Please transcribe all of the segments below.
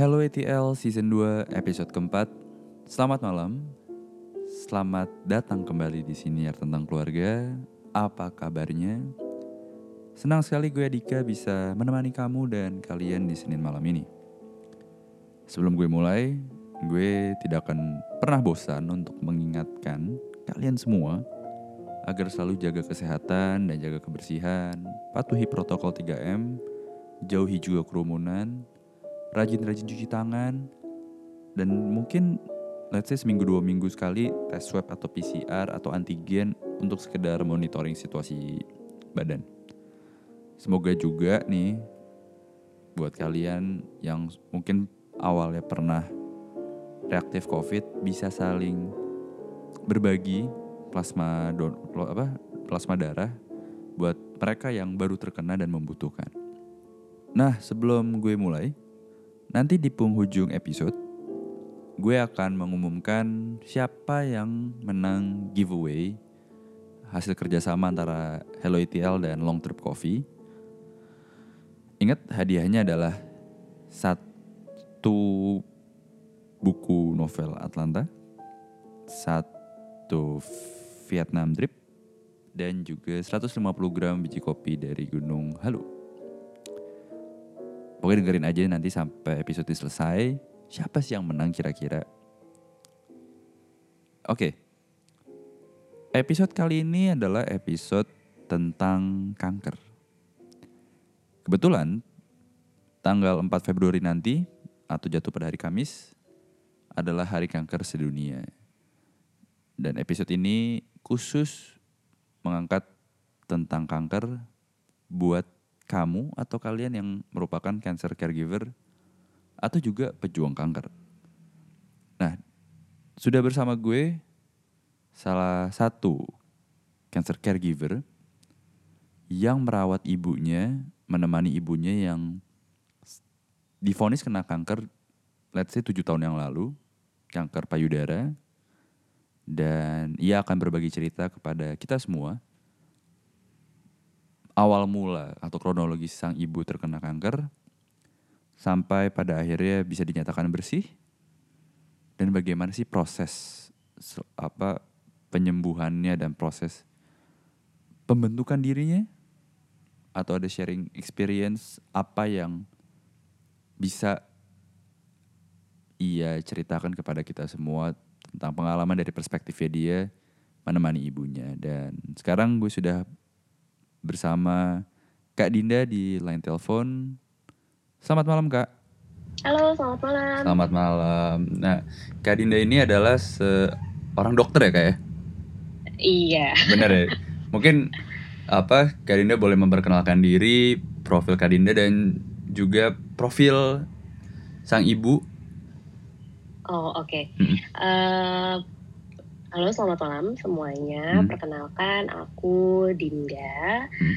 Hello ATL Season 2 episode keempat. Selamat malam. Selamat datang kembali di sini ya tentang keluarga. Apa kabarnya? Senang sekali gue Dika bisa menemani kamu dan kalian di Senin malam ini. Sebelum gue mulai, gue tidak akan pernah bosan untuk mengingatkan kalian semua agar selalu jaga kesehatan dan jaga kebersihan, patuhi protokol 3M, jauhi juga kerumunan, rajin-rajin cuci tangan, dan mungkin let's say seminggu dua minggu sekali tes swab atau PCR atau antigen untuk sekedar monitoring situasi badan. Semoga juga nih buat kalian yang mungkin awalnya pernah reaktif COVID bisa saling berbagi plasma don apa plasma darah buat mereka yang baru terkena dan membutuhkan. Nah, sebelum gue mulai, nanti di penghujung episode gue akan mengumumkan siapa yang menang giveaway hasil kerjasama antara Hello ETL dan Long Trip Coffee. Ingat hadiahnya adalah satu buku novel Atlanta, satu Vietnam Drip, dan juga 150 gram biji kopi dari Gunung Halu. Pokoknya dengerin aja nanti sampai episode ini selesai. Siapa sih yang menang kira-kira? Oke. Episode kali ini adalah episode tentang kanker. Kebetulan tanggal 4 Februari nanti atau jatuh pada hari Kamis adalah hari kanker sedunia. Dan episode ini khusus mengangkat tentang kanker buat kamu atau kalian yang merupakan cancer caregiver atau juga pejuang kanker. Nah, sudah bersama gue salah satu cancer caregiver yang merawat ibunya, menemani ibunya yang difonis kena kanker let's say 7 tahun yang lalu, kanker payudara. Dan ia akan berbagi cerita kepada kita semua. Awal mula atau kronologi sang ibu terkena kanker sampai pada akhirnya bisa dinyatakan bersih. Dan bagaimana sih proses apa penyembuhannya dan proses pembentukan dirinya? Atau ada sharing experience apa yang bisa ia ceritakan kepada kita semua tentang pengalaman dari perspektifnya dia menemani ibunya. Dan sekarang gue sudah bersama Kak Dinda di line telepon. Selamat malam Kak. Halo, selamat malam. Selamat malam. Nah, Kak Dinda ini adalah seorang dokter ya Kak ya? Iya. Bener ya? Mungkin apa Kak Dinda boleh memperkenalkan diri, profil Kak Dinda dan juga profil sang ibu Oh oke. Okay. Hmm. Uh, halo selamat malam semuanya. Hmm. Perkenalkan aku Dinda. Hmm.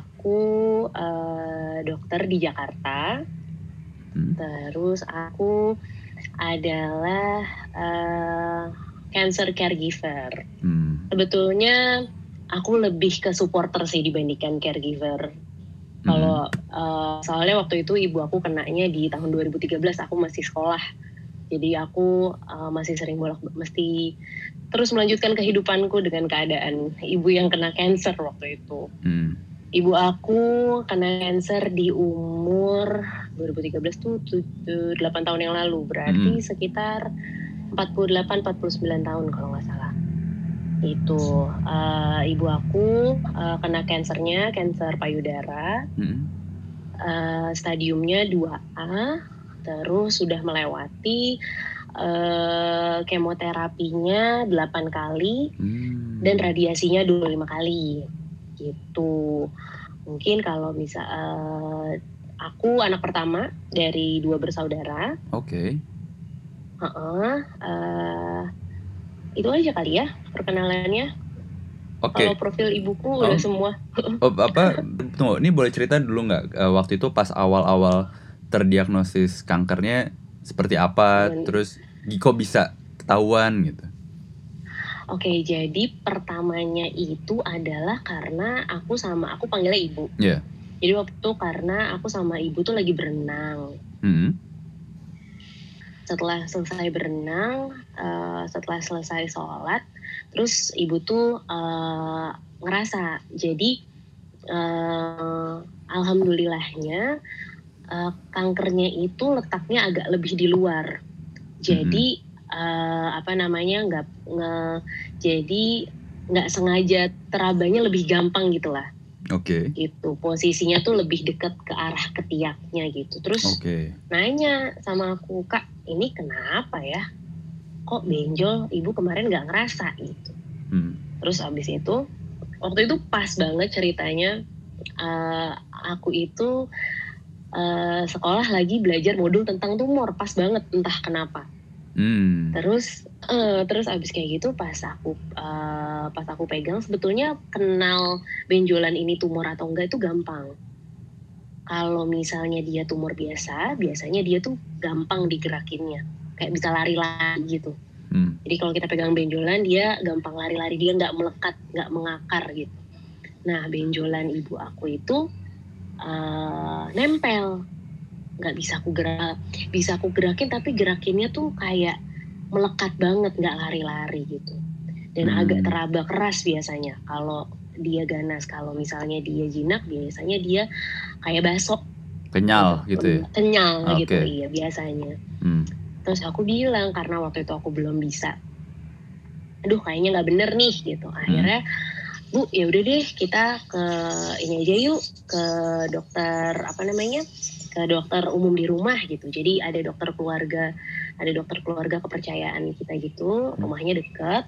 Aku uh, dokter di Jakarta. Hmm. Terus aku adalah uh, cancer caregiver. Hmm. Sebetulnya aku lebih ke supporter sih dibandingkan caregiver. Kalau uh, soalnya waktu itu ibu aku kenanya di tahun 2013 aku masih sekolah jadi aku uh, masih sering bolak mesti terus melanjutkan kehidupanku dengan keadaan ibu yang kena cancer waktu itu. Hmm. Ibu aku kena cancer di umur 2013 tuh 8 tahun yang lalu, berarti hmm. sekitar 48 49 tahun kalau nggak salah. Itu uh, ibu aku uh, kena kansernya, kanker payudara. Hmm. Uh, stadiumnya 2A terus sudah melewati uh, kemoterapinya 8 kali hmm. dan radiasinya 25 kali gitu mungkin kalau bisa uh, aku anak pertama dari dua bersaudara oke okay. uh -uh, uh, itu aja kali ya perkenalannya Oke. Okay. Kalau profil ibuku oh. udah semua. oh, apa? Tunggu, ini boleh cerita dulu nggak uh, waktu itu pas awal-awal terdiagnosis kankernya seperti apa, Dan, terus kok bisa ketahuan gitu? Oke, jadi pertamanya itu adalah karena aku sama aku panggilnya ibu. Iya. Jadi waktu itu karena aku sama ibu tuh lagi berenang. Hmm. Setelah selesai berenang, uh, setelah selesai sholat, terus ibu tuh uh, ngerasa. Jadi uh, alhamdulillahnya uh, kankernya itu letaknya agak lebih di luar. Jadi uh, apa namanya nggak nge jadi nggak sengaja terabanya lebih gampang gitu lah. Oke. Okay. Gitu posisinya tuh lebih dekat ke arah ketiaknya gitu. Terus okay. nanya sama aku kak ini kenapa ya? Kok benjol ibu kemarin nggak ngerasa gitu. Hmm. Terus abis itu waktu itu pas banget ceritanya uh, aku itu uh, sekolah lagi belajar modul tentang tumor pas banget entah kenapa Hmm. Terus uh, terus abis kayak gitu pas aku uh, pas aku pegang sebetulnya kenal benjolan ini tumor atau enggak itu gampang. Kalau misalnya dia tumor biasa, biasanya dia tuh gampang digerakinnya, kayak bisa lari-lari gitu. Hmm. Jadi kalau kita pegang benjolan dia gampang lari-lari, dia nggak melekat, nggak mengakar gitu. Nah benjolan ibu aku itu uh, nempel nggak bisa aku gerak bisa aku gerakin tapi gerakinnya tuh kayak melekat banget nggak lari-lari gitu dan hmm. agak teraba keras biasanya kalau dia ganas kalau misalnya dia jinak biasanya dia kayak basok kenyal gitu ya kenyal okay. gitu iya biasanya hmm. terus aku bilang karena waktu itu aku belum bisa aduh kayaknya nggak bener nih gitu akhirnya hmm. Bu ya udah deh kita ke ini aja yuk ke dokter apa namanya ke dokter umum di rumah gitu. Jadi ada dokter keluarga, ada dokter keluarga kepercayaan kita gitu, rumahnya deket.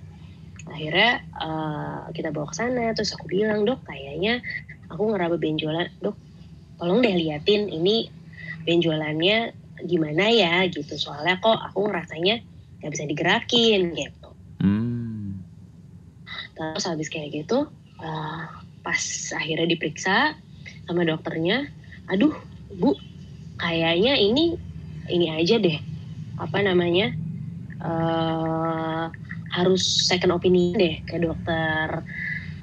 Akhirnya uh, kita bawa ke sana, terus aku bilang dok kayaknya aku ngeraba benjolan, dok tolong deh liatin ini benjolannya gimana ya gitu. Soalnya kok aku ngerasanya nggak bisa digerakin gitu. Terus habis kayak gitu, uh, pas akhirnya diperiksa sama dokternya, aduh bu kayaknya ini ini aja deh apa namanya uh, harus second opinion deh ke dokter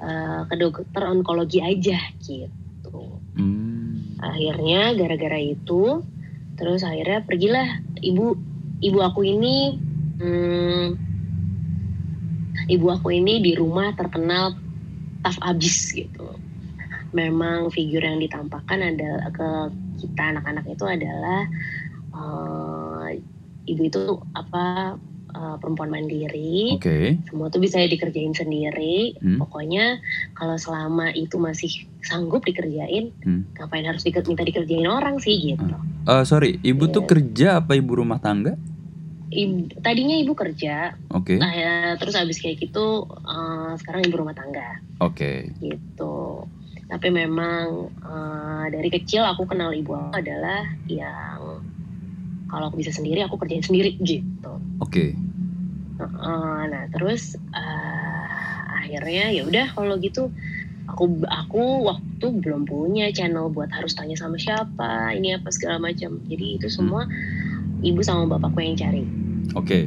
uh, ke dokter onkologi aja gitu hmm. akhirnya gara-gara itu terus akhirnya pergilah ibu ibu aku ini hmm, ibu aku ini di rumah terkenal tough abis gitu memang figur yang ditampakkan adalah ke kita anak-anak itu adalah uh, ibu itu apa uh, perempuan mandiri, okay. semua tuh bisa dikerjain sendiri. Hmm. Pokoknya kalau selama itu masih sanggup dikerjain, hmm. ngapain harus di, minta dikerjain orang sih gitu. Uh, sorry, ibu yeah. tuh iya. kerja apa ibu rumah tangga? Ibu, tadinya ibu kerja, oke. Okay. Nah, ya, terus habis kayak gitu, uh, sekarang ibu rumah tangga. Oke. Okay. Gitu tapi memang uh, dari kecil aku kenal ibu aku adalah yang kalau aku bisa sendiri aku kerjain sendiri gitu oke okay. uh, nah terus uh, akhirnya ya udah kalau gitu aku aku waktu belum punya channel buat harus tanya sama siapa ini apa segala macam jadi itu semua hmm. Ibu sama bapakku yang cari oke okay.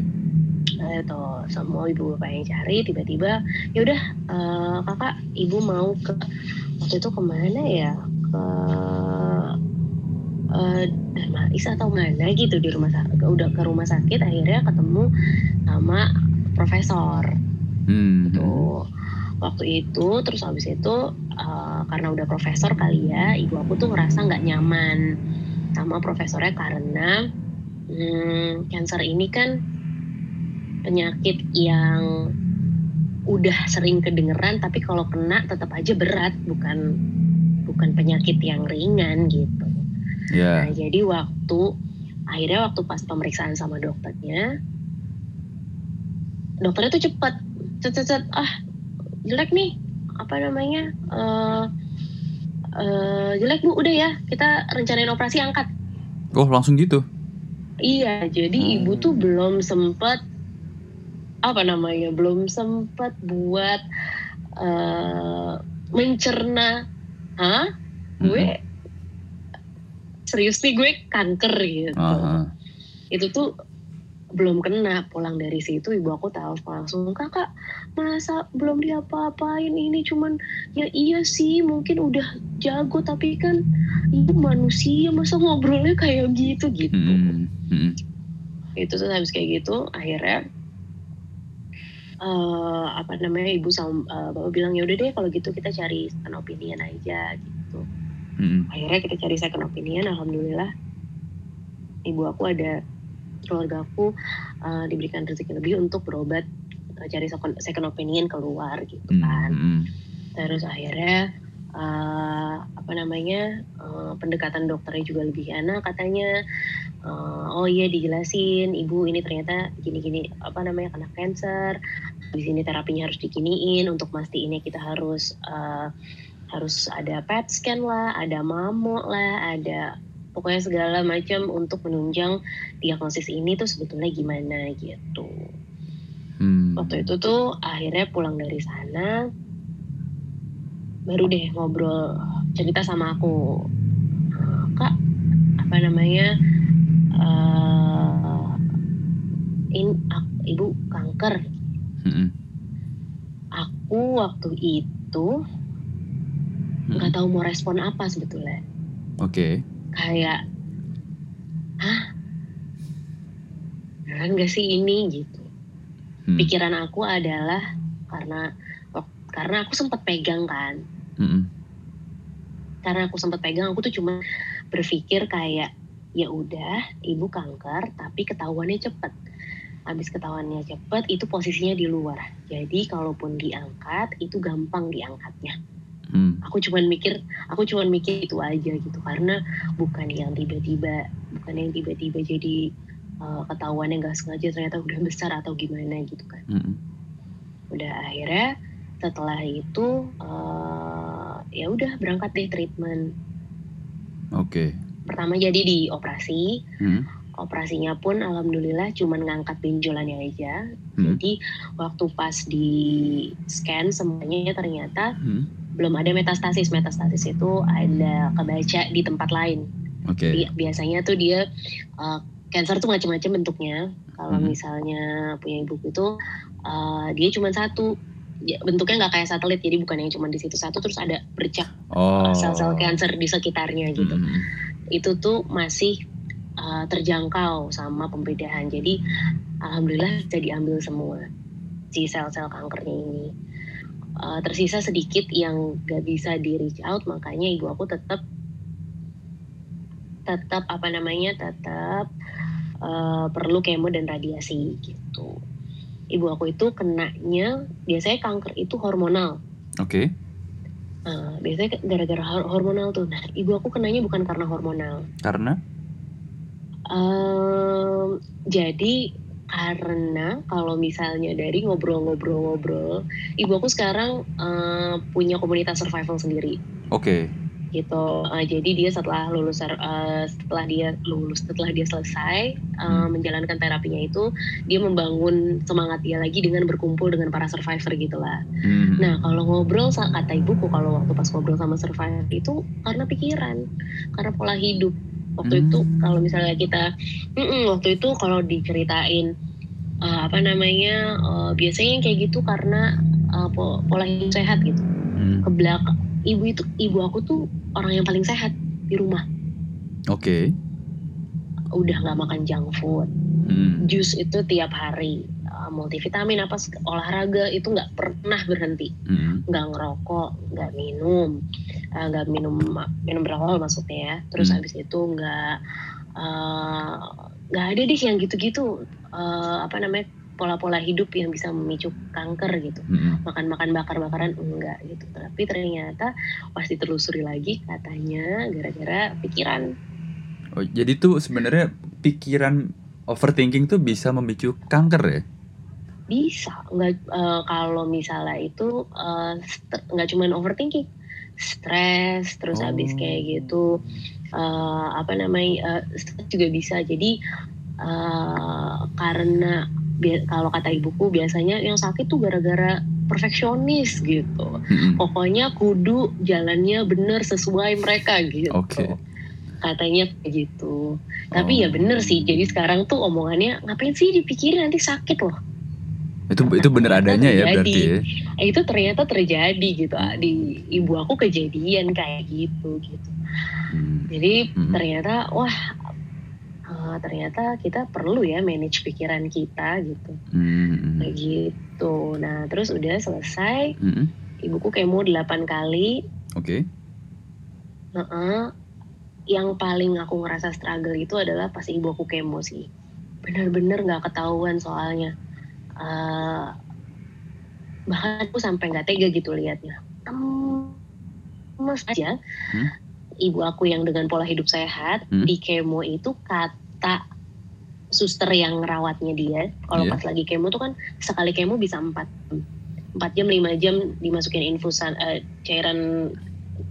Nah, itu semua ibu bapak yang cari tiba-tiba ya udah uh, kakak ibu mau ke waktu itu ke mana ya ke uh, Darmais atau mana gitu di rumah sakit udah ke rumah sakit akhirnya ketemu sama profesor hmm. gitu waktu itu terus habis itu uh, karena udah profesor kali ya ibu aku tuh ngerasa nggak nyaman sama profesornya karena hmm, cancer ini kan penyakit yang udah sering kedengeran tapi kalau kena tetap aja berat bukan bukan penyakit yang ringan gitu. Yeah. Nah jadi waktu akhirnya waktu pas pemeriksaan sama dokternya dokternya tuh cepet cet, cet, cet ah jelek nih apa namanya uh, uh, jelek bu udah ya kita rencanain operasi angkat. Oh langsung gitu? Iya jadi hmm. ibu tuh belum sempet apa namanya belum sempat buat uh, mencerna ah gue hmm. serius nih gue kanker gitu uh -huh. itu tuh belum kena pulang dari situ ibu aku telepon langsung kakak masa belum diapa-apain ini cuman ya iya sih mungkin udah jago tapi kan ibu manusia masa ngobrolnya kayak gitu gitu hmm. Hmm. itu tuh habis kayak gitu akhirnya uh, apa namanya ibu sama uh, bapak bilang ya udah deh kalau gitu kita cari second opinion aja gitu hmm. akhirnya kita cari second opinion alhamdulillah ibu aku ada keluarga aku uh, diberikan rezeki lebih untuk berobat cari second, second opinion keluar gitu hmm, kan mm-hmm. terus akhirnya uh, apa namanya uh, pendekatan dokternya juga lebih enak katanya uh, oh iya dijelasin ibu ini ternyata gini-gini apa namanya kena cancer di sini terapinya harus dikiniin untuk ini kita harus uh, harus ada PET scan lah, ada mamo lah, ada pokoknya segala macam untuk menunjang diagnosis ini tuh sebetulnya gimana gitu. Hmm. Waktu itu tuh akhirnya pulang dari sana baru deh ngobrol cerita sama aku. Kak apa namanya uh, in aku, ibu kanker. Hmm. aku waktu itu nggak hmm. tahu mau respon apa sebetulnya. Oke. Okay kayak hah? Gak sih ini? Gitu hmm. pikiran aku adalah karena karena aku sempat pegang kan hmm. karena aku sempat pegang aku tuh cuma berpikir kayak ya udah ibu kanker tapi ketahuannya cepet habis ketahuannya cepet itu posisinya di luar jadi kalaupun diangkat itu gampang diangkatnya Hmm. Aku cuman mikir, aku cuman mikir itu aja gitu karena bukan yang tiba-tiba, bukan yang tiba-tiba jadi uh, ketahuan yang gak sengaja ternyata udah besar atau gimana gitu kan. Hmm. Udah akhirnya setelah itu uh, ya udah berangkat deh treatment. Oke. Okay. Pertama jadi di operasi. Hmm. Operasinya pun alhamdulillah cuman ngangkat benjolannya aja. Hmm. Jadi waktu pas di scan semuanya ternyata hmm belum ada metastasis. Metastasis itu ada kebaca di tempat lain. Oke. Okay. Biasanya tuh dia uh, cancer tuh macam-macam bentuknya. Kalau hmm. misalnya punya ibu itu uh, dia cuma satu ya, bentuknya nggak kayak satelit jadi bukan yang cuma di situ satu terus ada bercak oh. sel-sel cancer di sekitarnya gitu hmm. itu tuh masih uh, terjangkau sama pembedahan jadi alhamdulillah bisa diambil semua si sel-sel kankernya ini uh, tersisa sedikit yang gak bisa di reach out makanya ibu aku tetap tetap apa namanya tetap uh, perlu kemo dan radiasi gitu ibu aku itu kenanya biasanya kanker itu hormonal oke okay. Uh, biasanya gara-gara hormonal tuh. Nah, ibu aku kenanya bukan karena hormonal. Karena? Uh, jadi karena kalau misalnya dari ngobrol-ngobrol-ngobrol, ibu aku sekarang uh, punya komunitas survival sendiri. Oke. Okay. Gitu. Uh, jadi dia setelah lulus uh, setelah dia lulus setelah dia selesai uh, menjalankan terapinya itu, dia membangun semangat dia lagi dengan berkumpul dengan para survivor gitulah. Hmm. Nah kalau ngobrol kata ibuku kalau waktu pas ngobrol sama survivor itu karena pikiran, karena pola hidup waktu hmm. itu kalau misalnya kita mm -mm, waktu itu kalau diceritain uh, apa namanya uh, biasanya kayak gitu karena uh, pola hidup sehat gitu hmm. ke belakang ibu itu ibu aku tuh orang yang paling sehat di rumah oke okay. udah nggak makan junk food hmm. jus itu tiap hari multivitamin apa olahraga itu nggak pernah berhenti hmm. nggak ngerokok nggak minum Eh, nggak minum minum beralkohol maksudnya ya terus hmm. habis itu nggak eh, nggak uh, ada deh yang gitu-gitu uh, apa namanya pola-pola hidup yang bisa memicu kanker gitu. Hmm. makan-makan bakar-bakaran enggak gitu. Tapi ternyata pasti ditelusuri lagi katanya gara-gara pikiran. Oh jadi tuh sebenarnya pikiran overthinking tuh bisa memicu kanker ya? Bisa. Nggak uh, kalau misalnya itu nggak uh, cuma overthinking. Stres terus oh. habis kayak gitu uh, apa namanya uh, stres juga bisa. Jadi uh, karena kalau kata ibuku biasanya yang sakit tuh gara-gara perfeksionis gitu. Hmm. pokoknya kudu jalannya bener sesuai mereka gitu. Okay. katanya begitu tapi ya bener sih jadi sekarang tuh omongannya ngapain sih dipikirin nanti sakit loh. Itu itu bener adanya ya berarti ya? Eh, itu ternyata terjadi gitu. Ah, di ibu aku kejadian kayak gitu gitu. Hmm. jadi hmm. ternyata wah uh, ternyata kita perlu ya manage pikiran kita gitu hmm. kayak gitu nah terus udah selesai hmm. ibuku kemo 8 kali oke okay. uh -uh. yang paling aku ngerasa struggle itu adalah pas ibu aku kemo sih bener-bener nggak -bener ketahuan soalnya uh, bahkan aku sampai nggak tega gitu liatnya mas aja hmm? ibu aku yang dengan pola hidup sehat hmm? di kemo itu kata suster yang ngerawatnya dia kalau yeah. pas lagi kemo tuh kan sekali kemo bisa empat empat jam lima jam dimasukin infusan uh, cairan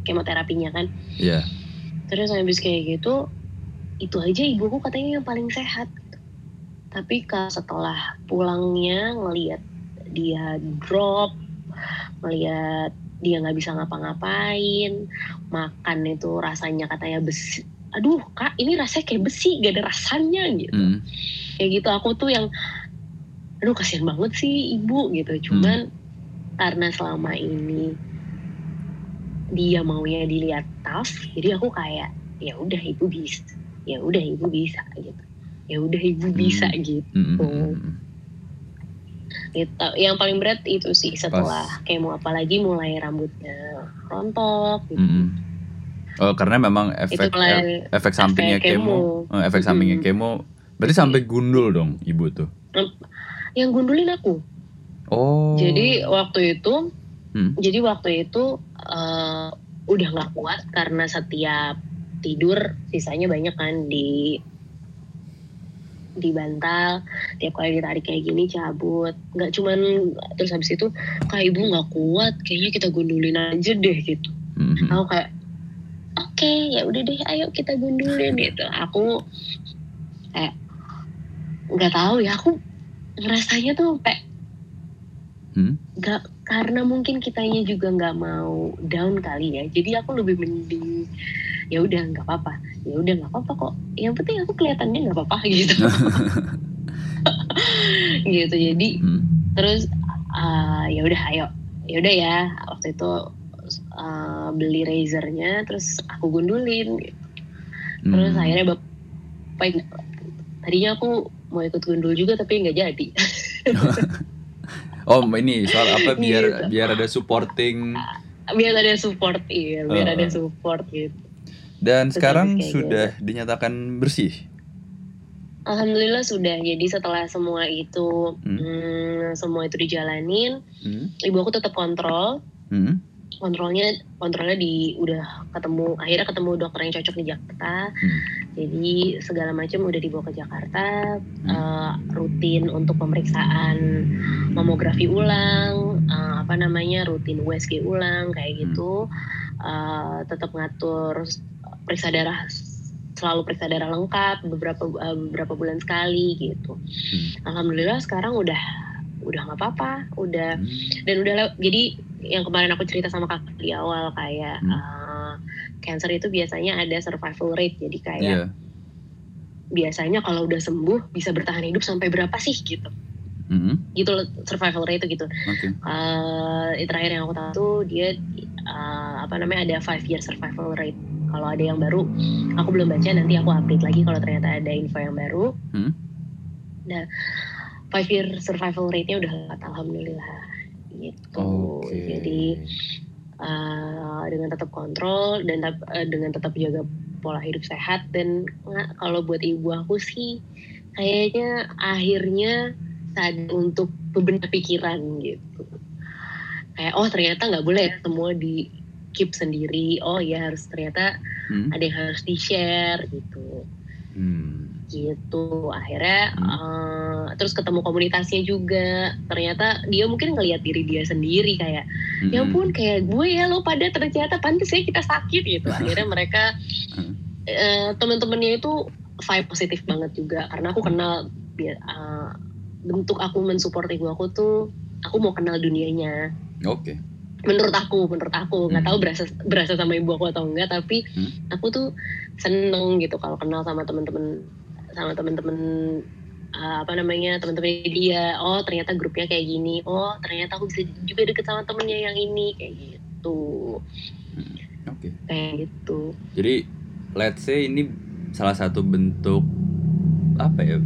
kemoterapinya kan yeah. terus habis kayak gitu itu aja ibuku katanya yang paling sehat tapi setelah pulangnya ngelihat dia drop ngelihat dia nggak bisa ngapa-ngapain makan itu rasanya katanya besi aduh kak ini rasanya kayak besi gak ada rasanya gitu mm. kayak gitu aku tuh yang aduh kasihan banget sih ibu gitu cuman mm. karena selama ini dia maunya dilihat tough jadi aku kayak ya udah ibu bisa ya udah ibu bisa gitu ya udah ibu bisa hmm. gitu hmm. gitu yang paling berat itu sih setelah Pas. kemo apalagi mulai rambutnya rontok gitu. hmm. Oh karena memang efek mulai, efek sampingnya efek kemo, kemo. Oh, efek sampingnya hmm. kemo. Berarti sampai gundul dong ibu tuh? Yang gundulin aku. Oh. Jadi waktu itu hmm. jadi waktu itu uh, udah nggak kuat karena setiap tidur sisanya banyak kan di di bantal. Tiap kali ditarik kayak gini cabut. Nggak cuman terus habis itu kayak ibu nggak kuat kayaknya kita gundulin aja deh gitu. Mm-hmm. aku kayak oke okay, ya udah deh ayo kita gundulin gitu aku kayak nggak tahu ya aku ngerasanya tuh kayak hmm? nggak hmm? karena mungkin kitanya juga nggak mau down kali ya jadi aku lebih mending ya udah nggak apa-apa ya udah nggak apa-apa kok yang penting aku kelihatannya nggak apa-apa gitu gitu jadi hmm. terus uh, ya udah ayo ya udah ya waktu itu uh, beli razornya terus aku gundulin gitu. terus hmm. akhirnya bapak tadinya aku mau ikut gundul juga tapi nggak jadi oh ini soal apa biar gitu. biar ada supporting biar ada support iya biar uh. ada support gitu dan Terus sekarang sudah gitu. dinyatakan bersih. Alhamdulillah sudah. Jadi setelah semua itu hmm. Hmm, semua itu dijalanin, hmm. ibu aku tetap kontrol. Hmm. Kontrolnya kontrolnya di udah ketemu akhirnya ketemu dokter yang cocok di Jakarta. Hmm. Jadi segala macam udah dibawa ke Jakarta, hmm. uh, rutin untuk pemeriksaan mamografi ulang, uh, apa namanya rutin USG ulang kayak hmm. gitu. Uh, tetap ngatur periksa darah selalu periksa darah lengkap beberapa uh, beberapa bulan sekali gitu. Hmm. Alhamdulillah sekarang udah udah nggak apa-apa, udah hmm. dan udah jadi yang kemarin aku cerita sama kakak di awal kayak hmm. uh, cancer itu biasanya ada survival rate jadi kayak yeah. biasanya kalau udah sembuh bisa bertahan hidup sampai berapa sih gitu. Mm-hmm. gitu loh survival rate itu gitu. Okay. Uh, terakhir yang aku tahu tuh dia uh, apa namanya ada five year survival rate kalau ada yang baru aku belum baca nanti aku update lagi kalau ternyata ada info yang baru hmm? nah five year survival rate-nya udah alhamdulillah gitu okay. jadi uh, dengan tetap kontrol dan uh, dengan tetap jaga pola hidup sehat dan uh, kalau buat ibu aku sih kayaknya akhirnya saat untuk bebenah pikiran gitu kayak oh ternyata nggak boleh ya semua di keep sendiri oh ya harus ternyata hmm. ada yang harus di share gitu hmm. Gitu. Akhirnya uh, terus ketemu komunitasnya juga. Ternyata dia mungkin ngelihat diri dia sendiri kayak ya hmm. ya ampun kayak gue ya lo pada ternyata pantas ya kita sakit gitu. Akhirnya mereka uh, teman-temannya itu vibe positif banget juga. Karena aku kenal uh, bentuk aku mensupport ibu aku tuh aku mau kenal dunianya. Oke. Okay menurut aku menurut aku. Nggak Hmm. tahu berasa berasa sama ibu aku atau enggak tapi Hmm. aku tuh seneng gitu kalau kenal sama temen-temen sama temen-temen uh, apa namanya temen-temen dia oh ternyata grupnya kayak gini oh ternyata aku bisa juga deket sama temennya yang ini kayak gitu Oke. kayak gitu Jadi let's say ini salah satu bentuk apa ya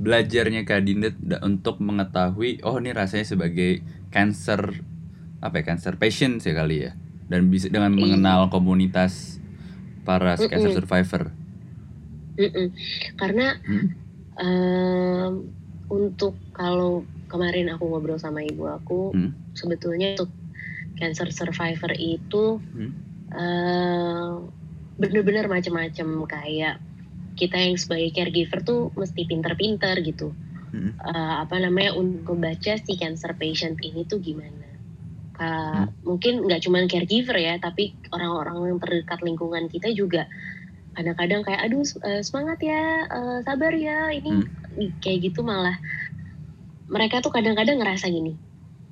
belajarnya Kak Dinda da- untuk mengetahui oh ini rasanya sebagai cancer apa ya cancer patient ya kali ya dan bisa dengan Iya. mengenal komunitas para cancer survivor. Mm-mm. karena Hmm. em, untuk kalau kemarin aku ngobrol sama ibu aku Hmm. sebetulnya untuk cancer survivor itu Hmm. eh, bener-bener macam-macam kayak kita yang sebagai caregiver tuh mesti pinter-pinter gitu Hmm. Eh, apa namanya untuk membaca si cancer patient ini tuh gimana Ka- mungkin nggak cuma caregiver ya tapi orang-orang yang terdekat lingkungan kita juga kadang-kadang kayak aduh eh, semangat ya eh, sabar ya. Ini kayak gitu malah. Mereka tuh kadang-kadang ngerasa gini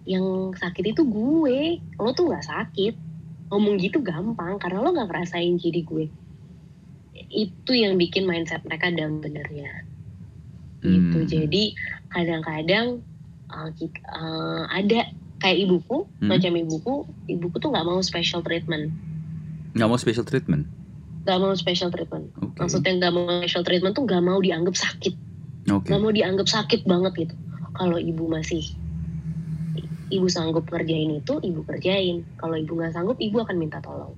yang sakit itu gue lo tuh nggak sakit. Ngomong gitu gampang karena lo nggak ngerasain jadi gue. Itu yang bikin mindset mereka dan benernya. Gitu. Hmm. jadi kadang-kadang uh, uh, ada kayak ibuku Hmm. macam ibuku ibuku tuh nggak mau special treatment. Nggak mau special treatment. Nggak mau special treatment Oke. maksudnya nggak mau special treatment tuh nggak mau dianggap sakit Oke. nggak mau dianggap sakit banget gitu kalau ibu masih ibu sanggup kerjain itu ibu kerjain kalau ibu nggak sanggup ibu akan minta tolong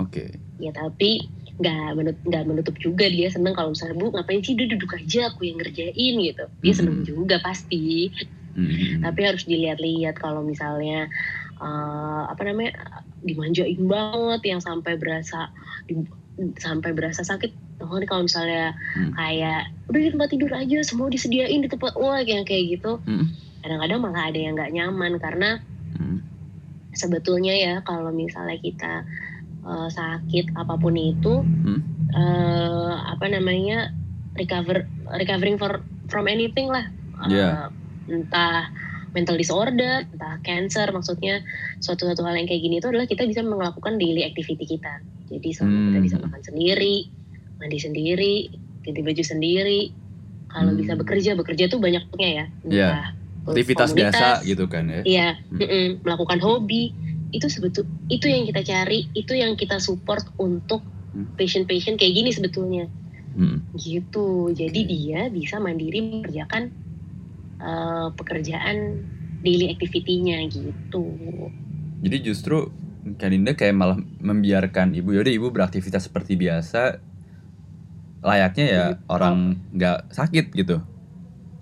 Oke. ya tapi nggak menut nggak menutup juga dia seneng kalau misalnya bu ngapain sih dia duduk aja aku yang ngerjain gitu dia seneng Hmm. juga pasti Hmm. tapi harus dilihat-lihat kalau misalnya eh, apa namanya dimanjain banget yang sampai berasa di- sampai berasa sakit oh kalau misalnya Hmm. kayak udah di tempat tidur aja semua disediain di tempat wah yang kayak gitu Hmm. kadang-kadang malah ada yang nggak nyaman karena Hmm. sebetulnya ya kalau misalnya kita eh, sakit apa pun itu Hmm. eh, apa namanya recover recovering for from anything lah Yeah. entah mental disorder entah cancer maksudnya suatu-suatu hal yang kayak gini itu adalah kita bisa melakukan daily activity kita jadi kita Hmm. bisa makan sendiri mandi sendiri ganti baju sendiri kalau Hmm. bisa bekerja bekerja tuh banyaknya ya Yeah. entah Aktivitas biasa gitu kan ya. Iya, Hmm. melakukan hobi itu sebetul itu yang kita cari, itu yang kita support untuk Hmm. patient-patient kayak gini sebetulnya, Hmm. gitu. Jadi dia bisa mandiri mengerjakan uh, pekerjaan daily activity-nya gitu. Jadi justru Kak Dinda kayak malah membiarkan ibu yaudah ibu beraktivitas seperti biasa layaknya ya Gitu. orang nggak sakit gitu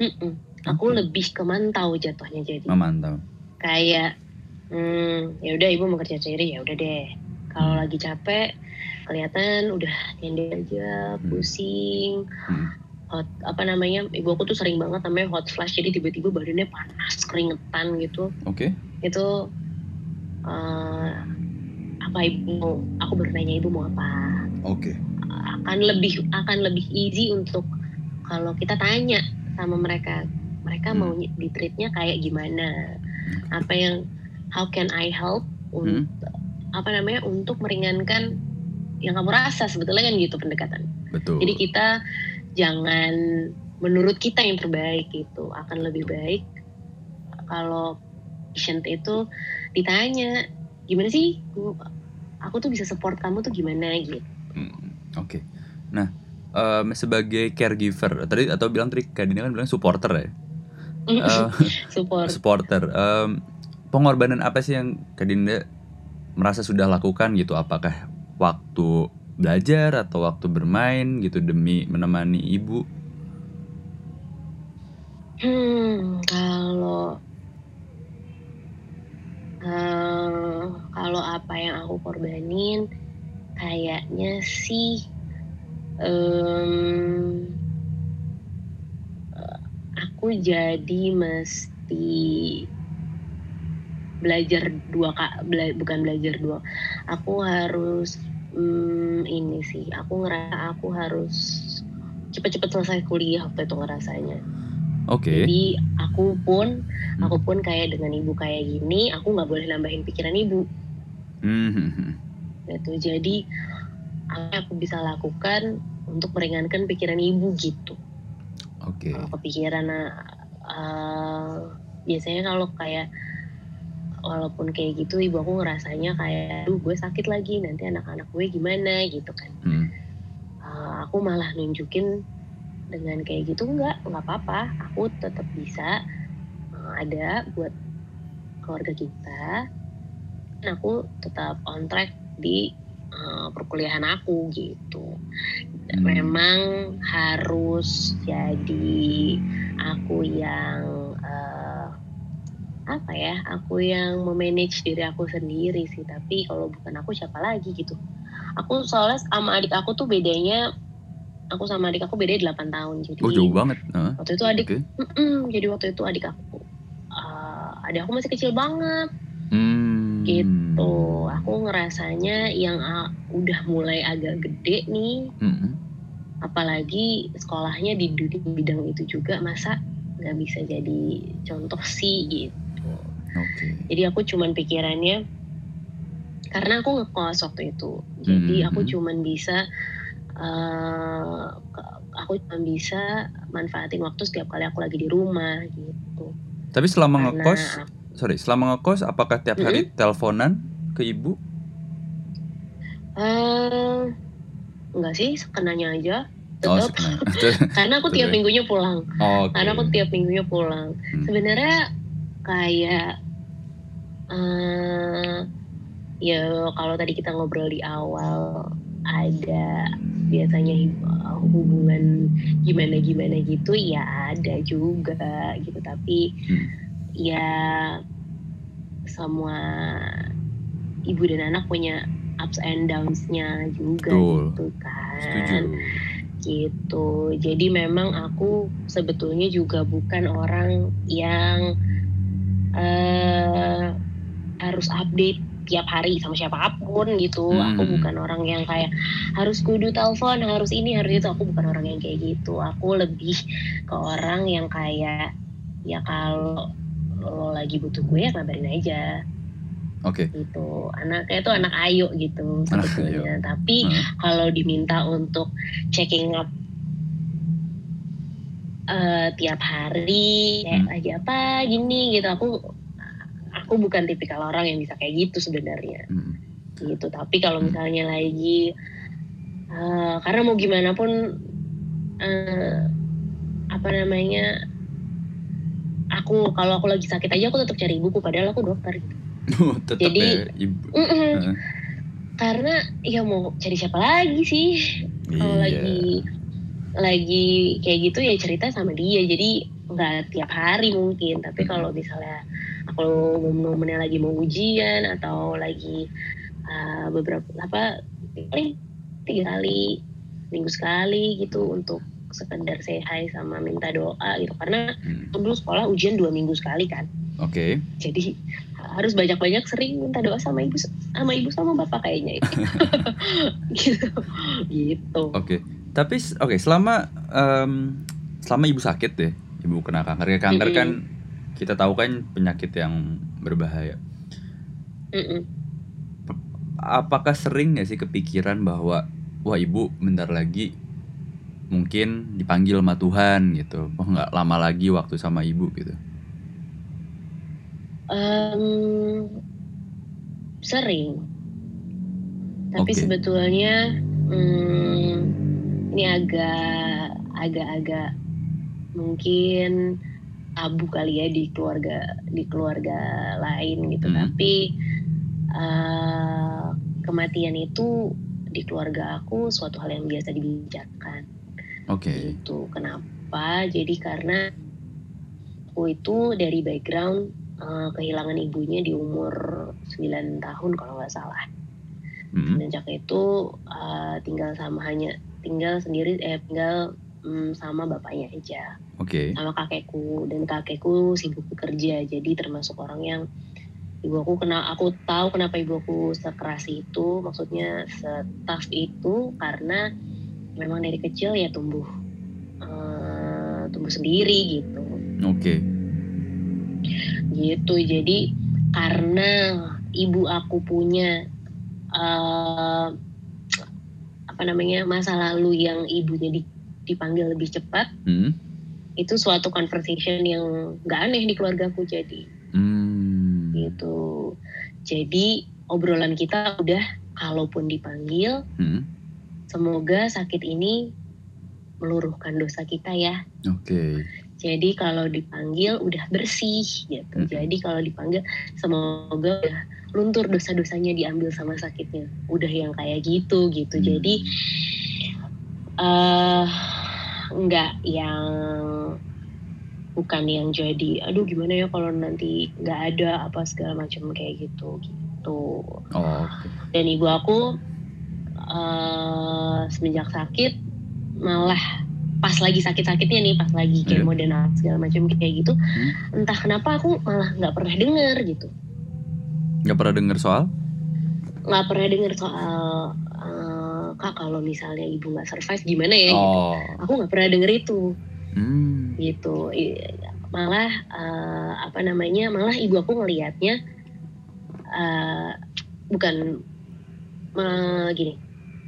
Mm-mm. Aku Oke. lebih ke mantau jatuhnya jadi memantau kayak, hmm, ya udah ibu mau kerja sendiri ya udah deh. Kalau Hmm. lagi capek, kelihatan udah nyender aja, Hmm. pusing, Hmm. Hot apa namanya ibu aku tuh sering banget namanya hot flash jadi tiba-tiba badannya panas keringetan gitu. Oke. Itu eh, apa ibu mau aku baru nanya ibu mau apa? Oke. Akan lebih akan lebih easy untuk kalau kita tanya sama mereka. Mereka Hmm. mau di treatnya kayak gimana? Apa yang how can I help Hmm. untuk apa namanya untuk meringankan yang kamu rasa sebetulnya kan gitu pendekatan. Betul. Jadi kita jangan menurut kita yang terbaik gitu. Akan lebih baik kalau patient itu ditanya gimana sih? Aku tuh bisa support kamu tuh gimana? Gitu. Hmm, oke. Nah em, sebagai caregiver tadi atau bilang tadi Kak kan bilang supporter ya? Eh, support. supporter. Em, pengorbanan apa sih yang Kak Dinda merasa sudah lakukan gitu? Apakah waktu belajar atau waktu bermain gitu demi menemani ibu? Hmm, kalau eh, kalau apa yang aku korbanin kayaknya sih eh, aku jadi mesti belajar dua kak bukan belajar dua. Aku harus hmm, ini sih aku ngerasa aku harus cepet-cepet selesai kuliah waktu itu ngerasanya oke jadi aku pun hmm. aku pun kayak dengan ibu kayak gini aku nggak boleh nambahin pikiran ibu hmm. itu jadi apa yang aku bisa lakukan untuk meringankan pikiran ibu gitu oke okay. kepikiran uh, biasanya kalau kayak walaupun kayak gitu ibu aku ngerasanya kayak duh gue sakit lagi nanti anak-anak gue gimana? Gitu kan. Hmm. uh, aku malah nunjukin dengan kayak gitu enggak nggak apa-apa. Aku tetap bisa uh, ada buat keluarga kita. Dan aku tetap on track di uh, perkuliahan aku gitu. Hmm. memang harus jadi aku yang apa ya aku yang memanage diri aku sendiri sih tapi kalau bukan aku siapa lagi gitu aku soalnya sama adik aku tuh bedanya aku sama adik aku beda 8 tahun jadi oh jauh banget huh? waktu itu adik okay. mm -mm, jadi waktu itu adik aku uh, adik aku masih kecil banget hmm. gitu aku ngerasanya yang uh, udah mulai agak gede nih hmm. apalagi sekolahnya di, di bidang itu juga masa nggak bisa jadi contoh sih gitu Okay. Jadi aku cuman pikirannya karena aku ngekos waktu itu. Jadi hmm. aku cuman bisa uh, aku cuma bisa manfaatin waktu setiap kali aku lagi di rumah gitu. Tapi selama karena, ngekos, sorry, selama ngekos apakah tiap hari -hmm. teleponan ke ibu? Uh, enggak sih, sekenanya aja. Tetap. Oh, karena aku tiap minggunya pulang. Oh, okay. Karena aku tiap minggunya pulang. Hmm. Sebenarnya kayak uh, ya kalau tadi kita ngobrol di awal ada biasanya hubungan gimana gimana gitu ya ada juga gitu tapi hmm. ya semua ibu dan anak punya ups and downs-nya juga Betul. gitu kan Setuju. gitu jadi memang aku sebetulnya juga bukan orang yang uh, harus update tiap hari sama siapa pun gitu. Hmm. Aku bukan orang yang kayak harus kudu telepon, harus ini, harus itu. Aku bukan orang yang kayak gitu. Aku lebih ke orang yang kayak ya kalau lo lagi butuh gue ya ngabarin aja. Oke. Okay. Gitu. Anaknya itu anak ayu gitu sebetulnya. Tapi hmm. kalau diminta untuk checking up uh, tiap hari kayak hmm. lagi apa gini gitu aku aku bukan tipikal orang yang bisa kayak gitu sebenarnya hmm. gitu tapi kalau hmm. misalnya lagi uh, karena mau gimana pun uh, apa namanya aku kalau aku lagi sakit aja aku tetap cari ibuku padahal aku dokter gitu oh, jadi ya, ibu. Mm -mm. Uh. karena ya mau cari siapa lagi sih kalau iya. lagi lagi kayak gitu ya cerita sama dia jadi nggak tiap hari mungkin tapi kalau misalnya kalau momen-momennya lagi mau ujian atau lagi uh, beberapa apa paling tiga kali minggu sekali gitu untuk sekedar say hi sama minta doa gitu karena hmm. dulu sekolah ujian dua minggu sekali kan oke okay. jadi harus banyak-banyak sering minta doa sama ibu sama ibu sama bapak kayaknya itu gitu gitu oke okay. tapi oke okay, selama um, selama ibu sakit deh ibu kena kanker ya kanker mm -hmm. kan kita tahu kan penyakit yang berbahaya. Mm-mm. Apakah sering gak sih kepikiran bahwa wah ibu bentar lagi mungkin dipanggil sama Tuhan gitu, oh nggak lama lagi waktu sama ibu gitu? Um, sering, tapi okay. sebetulnya hmm, ini agak agak-agak mungkin tabu kali ya di keluarga di keluarga lain gitu hmm. tapi uh, kematian itu di keluarga aku suatu hal yang biasa dibicarakan oke okay. itu kenapa jadi karena aku itu dari background uh, kehilangan ibunya di umur 9 tahun kalau nggak salah hmm. sejak itu uh, tinggal sama hanya tinggal sendiri eh tinggal um, sama bapaknya aja okay. sama kakekku dan kakekku sibuk bekerja jadi termasuk orang yang ibu aku kenal aku tahu kenapa ibu aku sekeras itu maksudnya setaf itu karena memang dari kecil ya tumbuh uh, tumbuh sendiri gitu oke okay. gitu jadi karena ibu aku punya uh, apa namanya masa lalu yang ibunya dipanggil lebih cepat hmm. Itu suatu conversation yang gak aneh di keluarga aku jadi hmm. gitu jadi obrolan kita udah kalaupun dipanggil hmm. semoga sakit ini meluruhkan dosa kita ya oke okay. Jadi kalau dipanggil udah bersih gitu. Hmm. Jadi kalau dipanggil semoga udah luntur dosa-dosanya diambil sama sakitnya. Udah yang kayak gitu gitu. Hmm. Jadi uh, nggak yang bukan yang jadi aduh gimana ya kalau nanti nggak ada apa segala macam kayak gitu gitu. Oh, okay. Dan ibu aku uh, semenjak sakit malah pas lagi sakit-sakitnya nih pas lagi kemo yeah. dan segala macam kayak gitu hmm. entah kenapa aku malah nggak pernah dengar gitu nggak pernah dengar soal nggak pernah dengar soal uh, kak kalau misalnya ibu nggak survive gimana ya gitu. oh. gitu aku nggak pernah denger itu hmm. gitu malah uh, apa namanya malah ibu aku ngelihatnya uh, bukan uh, gini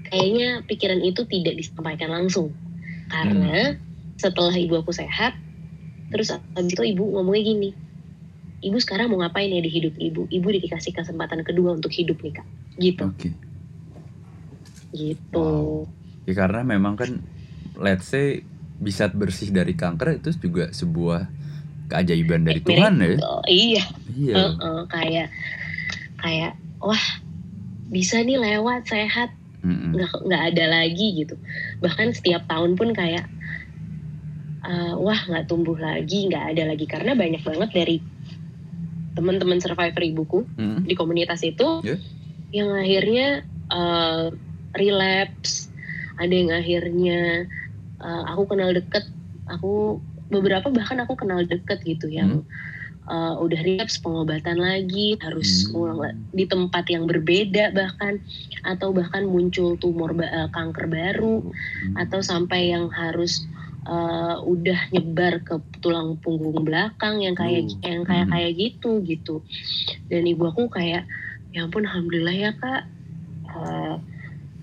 kayaknya pikiran itu tidak disampaikan langsung karena hmm. setelah ibu aku sehat terus abis itu ibu ngomongnya gini ibu sekarang mau ngapain ya di hidup ibu ibu dikasih kesempatan kedua untuk hidup nih kak gitu okay. Gitu. Wow. ya karena memang kan let's say bisa bersih dari kanker itu juga sebuah keajaiban dari Tuhan ya. Iya. Iya. Uh -uh, kayak kayak wah bisa nih lewat sehat. Nggak mm nggak ada lagi gitu. Bahkan setiap tahun pun kayak uh, wah nggak tumbuh lagi nggak ada lagi. Karena banyak banget dari teman-teman survivor ibuku mm di komunitas itu yeah. yang akhirnya uh, relapse ada yang akhirnya uh, aku kenal deket aku beberapa bahkan aku kenal deket gitu yang mm uh, udah relapse pengobatan lagi harus hmm. ulang di tempat yang berbeda bahkan atau bahkan muncul tumor uh, kanker baru hmm. atau sampai yang harus uh, udah nyebar ke tulang punggung belakang yang kayak hmm. yang kayak hmm. kayak gitu gitu dan ibu aku kayak ya ampun alhamdulillah ya kak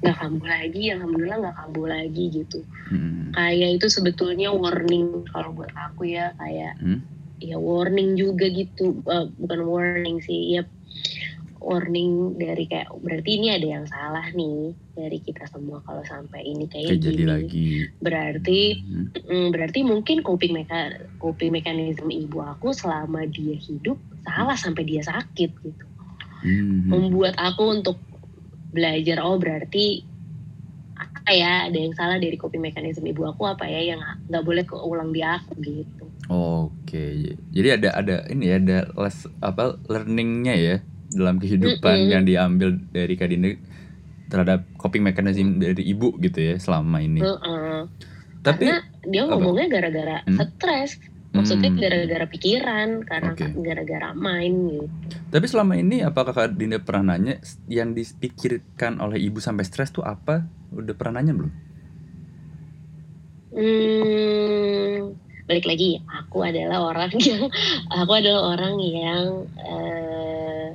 nggak uh, kambuh lagi alhamdulillah nggak kambuh lagi gitu hmm. kayak itu sebetulnya warning kalau buat aku ya kayak hmm? ya warning juga gitu uh, bukan warning sih ya warning dari kayak berarti ini ada yang salah nih dari kita semua kalau sampai ini kayak gini lagi. berarti hmm. mm, berarti mungkin coping meka coping mekanisme ibu aku selama dia hidup salah sampai dia sakit gitu hmm. membuat aku untuk belajar oh berarti apa ya ada yang salah dari coping mekanisme ibu aku apa ya yang nggak boleh keulang di aku gitu Oke, jadi ada ada ini ya ada les apa learningnya ya dalam kehidupan mm -hmm. yang diambil dari Kadine terhadap coping mechanism dari ibu gitu ya selama ini. Mm -hmm. Tapi karena dia ngomongnya gara-gara hmm? stres, maksudnya hmm. gara-gara pikiran karena okay. gara-gara main gitu. Tapi selama ini apakah Kak Dinda pernah nanya yang dipikirkan oleh ibu sampai stres tuh apa? Udah pernah nanya belum? Hmm, balik lagi aku adalah orang yang aku adalah orang yang uh,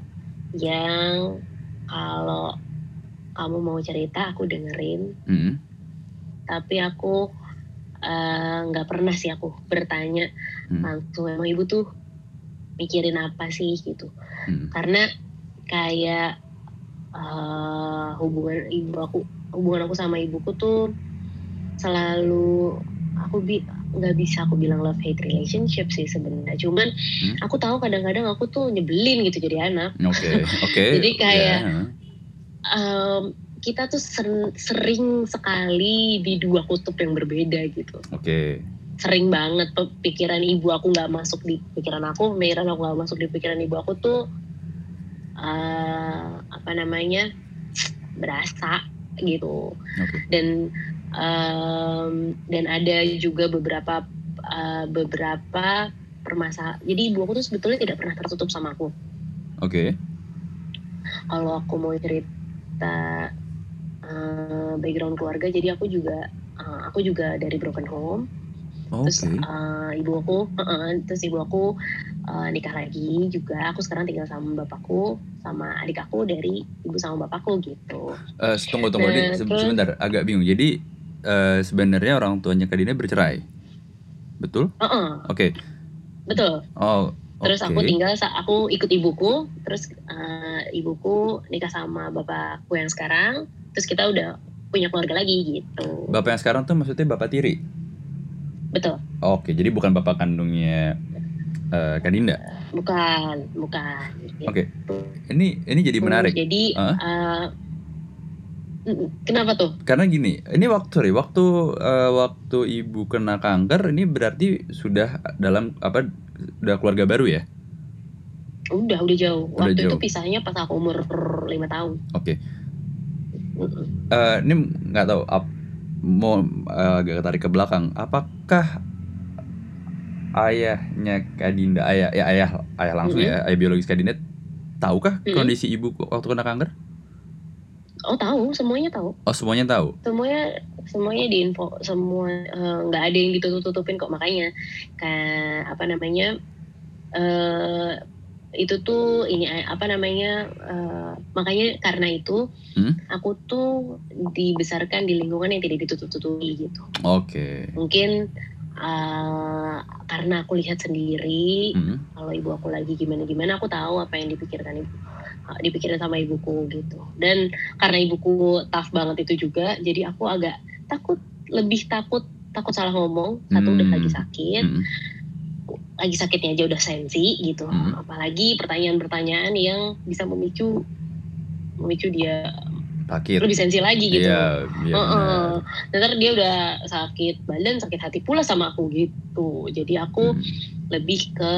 yang kalau kamu mau cerita aku dengerin mm. tapi aku eh, nggak uh, pernah sih aku bertanya mm. langsung emang ibu tuh mikirin apa sih gitu mm. karena kayak uh, hubungan ibu aku hubungan aku sama ibuku tuh selalu aku bi nggak bisa aku bilang love hate relationship sih sebenarnya cuman hmm? aku tahu kadang-kadang aku tuh nyebelin gitu jadi anak oke okay. oke okay. jadi kayak yeah. um, kita tuh ser sering sekali di dua kutub yang berbeda gitu oke okay. sering banget pikiran ibu aku nggak masuk di pikiran aku pikiran aku nggak masuk di pikiran ibu aku tuh uh, apa namanya berasa gitu okay. dan um, dan ada juga beberapa uh, beberapa permasalahan jadi ibu aku tuh sebetulnya tidak pernah tertutup sama aku oke okay. kalau aku mau cerita uh, background keluarga jadi aku juga uh, aku juga dari broken home. Okay. terus uh, ibu aku uh, terus ibu aku uh, nikah lagi juga. Aku sekarang tinggal sama bapakku sama adik aku dari ibu sama bapakku gitu. Uh, tunggu tunggu nah, se terus, sebentar agak bingung. Jadi uh, sebenarnya orang tuanya Kak Dina bercerai? Betul? Uh -uh. oke. Okay. betul. Oh Terus okay. aku tinggal, aku ikut ibuku, terus uh, ibuku nikah sama bapakku yang sekarang, terus kita udah punya keluarga lagi gitu. Bapak yang sekarang tuh maksudnya bapak tiri? Betul. Oke, jadi bukan bapak kandungnya uh, Kadinda? Bukan, bukan. Oke, ini ini jadi menarik. Hmm, jadi uh? Uh, Kenapa tuh? Karena gini, ini waktu sorry, waktu uh, waktu ibu kena kanker ini berarti sudah dalam apa udah keluarga baru ya? Udah, udah jauh. Udah waktu jauh. itu pisahnya pas aku umur lima tahun. Oke. Okay. Uh, ini nggak tahu ap, mau uh, agak tarik ke belakang. Apakah ayahnya Kadinda ayah ya ayah ayah langsung mm -hmm. ya ayah biologis Kadinda tahukah mm -hmm. kondisi ibu waktu kena kanker? Oh tahu, semuanya tahu. Oh semuanya tahu. Semuanya semuanya diinfo, semua eh, nggak uh, ada yang ditutup-tutupin kok makanya kayak apa namanya uh, itu tuh ini apa namanya uh, makanya karena itu hmm? aku tuh dibesarkan di lingkungan yang tidak ditutup-tutupi gitu. Oke. Okay. Mungkin uh, karena aku lihat sendiri hmm. kalau ibu aku lagi gimana-gimana aku tahu apa yang dipikirkan ibu dipikirin sama ibuku gitu dan karena ibuku tough banget itu juga jadi aku agak takut lebih takut takut salah ngomong satu hmm. udah lagi sakit hmm. Lagi sakitnya aja udah sensi gitu hmm. apalagi pertanyaan-pertanyaan yang bisa memicu memicu dia Sakit. lebih sensi lagi gitu. Iya, iya uh -uh. Ntar dia udah sakit badan, sakit hati pula sama aku gitu. Jadi aku hmm. lebih ke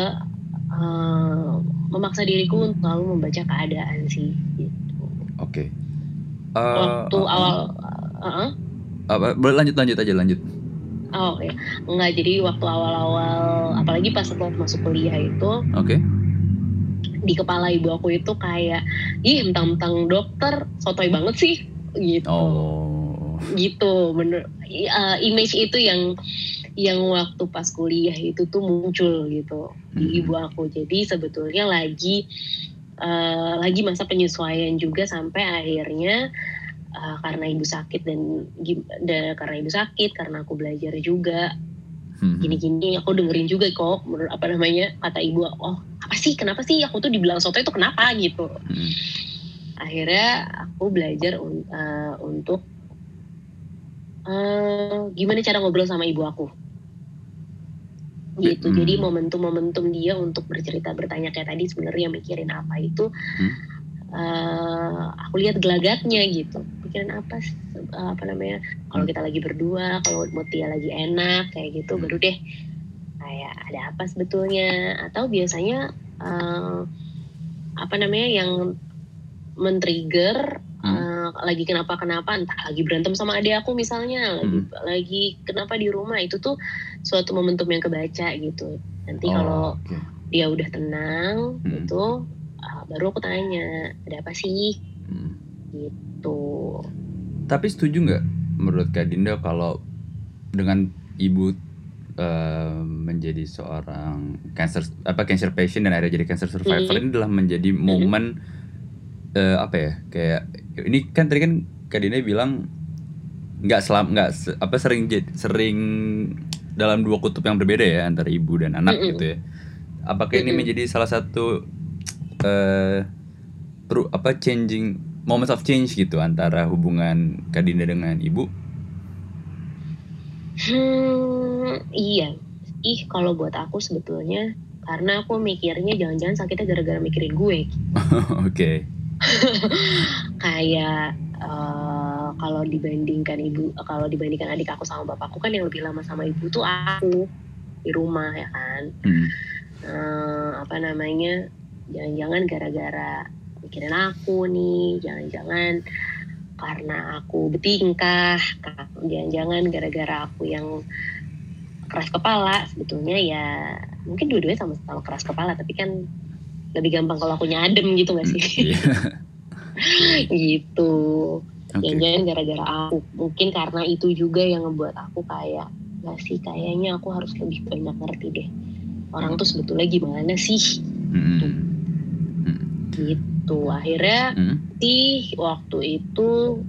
uh, memaksa diriku untuk selalu membaca keadaan sih gitu. Oke. Okay. Uh, Waktu uh, awal uh, uh, uh, lanjut lanjut aja lanjut. Oh ya, enggak jadi waktu awal-awal apalagi pas setelah masuk kuliah itu. Oke. Okay. Di kepala ibu aku itu kayak, ih mentang-mentang dokter, sotoy banget sih, gitu. Oh. Gitu, bener. Uh, image itu yang yang waktu pas kuliah itu tuh muncul gitu di hmm. ibu aku. Jadi sebetulnya lagi uh, lagi masa penyesuaian juga sampai akhirnya uh, karena ibu sakit dan, dan karena ibu sakit karena aku belajar juga hmm. gini-gini aku dengerin juga kok menurut apa namanya kata ibu oh apa sih kenapa sih aku tuh dibilang soto itu kenapa gitu hmm. akhirnya aku belajar un, uh, untuk uh, gimana cara ngobrol sama ibu aku gitu. Hmm. Jadi momentum-momentum dia untuk bercerita bertanya kayak tadi sebenarnya mikirin apa itu hmm. Uh, aku lihat gelagatnya gitu. Pikirin apa uh, apa namanya? Kalau kita lagi berdua, kalau dia lagi enak kayak gitu baru deh kayak ada apa sebetulnya atau biasanya uh, apa namanya yang men-trigger hmm. uh, lagi kenapa kenapa entah lagi berantem sama adik aku misalnya lagi hmm. lagi kenapa di rumah itu tuh suatu momentum yang kebaca gitu nanti oh, kalau okay. dia udah tenang hmm. itu uh, baru aku tanya ada apa sih hmm. gitu tapi setuju nggak menurut Kak Dinda kalau dengan ibu uh, menjadi seorang cancer apa cancer patient dan akhirnya jadi cancer survivor hmm. ini adalah menjadi hmm. momen hmm uh, apa ya kayak ini kan tadi kan Kak Dina bilang nggak selam nggak se, apa sering sering dalam dua kutub yang berbeda ya antara ibu dan anak mm -mm. gitu ya. Apakah mm -mm. ini menjadi salah satu uh, apa changing moments of change gitu antara hubungan Kak Dina dengan ibu? Hmm, iya. Ih, kalau buat aku sebetulnya karena aku mikirnya jangan-jangan sakitnya gara-gara mikirin gue. Oke. okay. kayak uh, kalau dibandingkan ibu kalau dibandingkan adik aku sama bapakku kan yang lebih lama sama ibu tuh aku di rumah ya kan hmm. uh, apa namanya jangan-jangan gara-gara mikirin aku nih jangan-jangan karena aku bertingkah jangan-jangan gara-gara aku yang keras kepala sebetulnya ya mungkin dua-duanya sama-sama keras kepala tapi kan lebih gampang kalau aku nyadem gitu gak sih? Iya. gitu. Okay. Jangan gara-gara aku. Mungkin karena itu juga yang ngebuat aku kayak gak sih kayaknya aku harus lebih banyak ngerti deh orang tuh sebetulnya gimana sih Hmm. Gitu akhirnya Hmm. sih waktu itu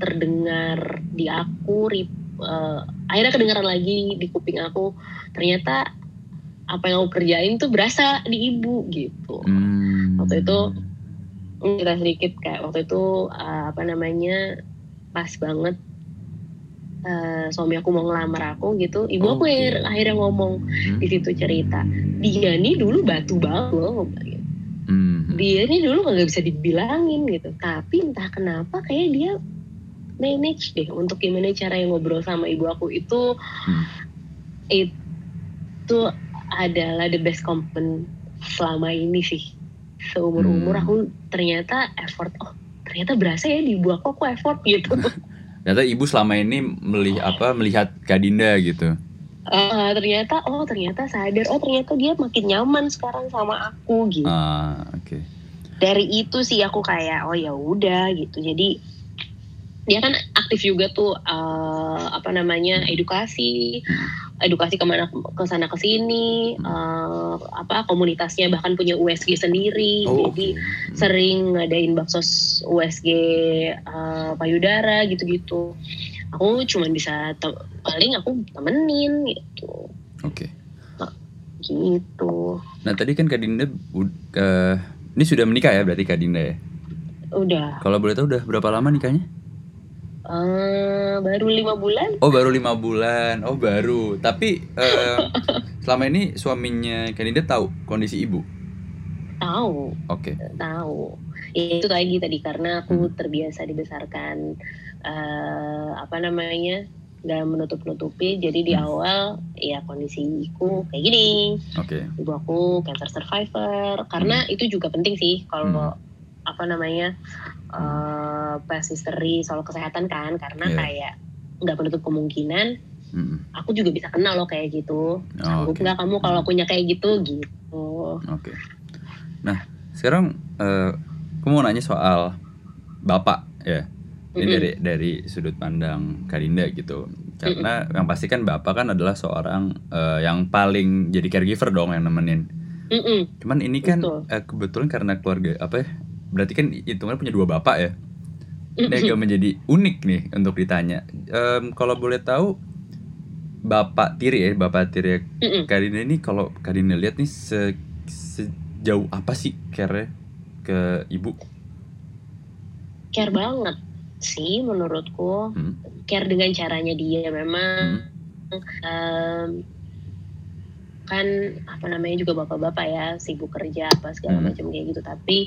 terdengar di aku rip, eh, akhirnya kedengaran lagi di kuping aku ternyata apa yang aku kerjain tuh berasa di ibu gitu Hmm. Waktu itu kita sedikit kayak waktu itu eh, apa namanya pas banget eh, suami aku mau ngelamar aku gitu ibu aku Oke. yang akhirnya ngomong Hmm. di situ cerita dia nih dulu batu banget loh. Hmm. dia nih dulu nggak bisa dibilangin gitu tapi entah kenapa kayak dia manage deh untuk gimana cara yang ngobrol sama ibu aku itu Hmm. itu adalah the best compliment selama ini sih seumur umur Hmm. aku ternyata effort oh ternyata berasa ya di ibu aku aku effort gitu Ternyata ibu selama ini melihat apa melihat Kak Dinda gitu. Ah, ternyata oh ternyata sadar. Oh ternyata dia makin nyaman sekarang sama aku gitu. Ah, oke. dari itu sih aku kayak oh ya udah gitu. Jadi dia kan aktif juga tuh eh, apa namanya edukasi. Edukasi ke mana ke sana ke sini. Eh, apa komunitasnya bahkan punya USG sendiri. Oh, jadi. Hmm. sering ngadain baksos USG eh, payudara gitu-gitu aku cuman bisa paling aku temenin gitu Oke. gitu Nah tadi kan Kak Dinda eh, ini sudah menikah ya berarti Kak Dinda ya. udah Kalau boleh tahu udah berapa lama nikahnya? eh, baru lima bulan Oh baru lima bulan. Oh baru. Tapi eh, selama ini suaminya Kak Dinda tahu kondisi ibu. tahu Oke. tahu ya, itu lagi tadi karena aku Hmm. terbiasa dibesarkan eh, apa namanya nggak menutup nutupi jadi di Hmm. awal ya kondisiku kayak gini Oke. ibu aku cancer survivor karena Hmm. itu juga penting sih kalau apa namanya eh past history soal kesehatan kan karena Iya. kayak nggak menutup kemungkinan Mm-mm. aku juga bisa kenal loh kayak gitu sanggup oke. nggak kamu kalau punya kayak gitu gitu Oke. Nah, sekarang eh, aku mau nanya soal bapak ya. Ini dari dari sudut pandang Karinda gitu. Karena yang pasti kan bapak kan adalah seorang eh, yang paling jadi caregiver dong yang nemenin. Mm-mm. Cuman ini kan Betul. eh, kebetulan karena keluarga apa ya? Berarti kan hitungannya punya dua bapak ya. Ini agak menjadi unik nih untuk ditanya. Em, kalau boleh tahu bapak tiri ya, bapak tiri Mm-mm. Karina ini kalau Karina lihat nih se, sejauh apa sih care ke ibu? care banget sih menurutku Hmm. care dengan caranya dia memang Hmm. em, kan apa namanya juga bapak-bapak ya sibuk kerja apa segala Hmm. macam kayak gitu tapi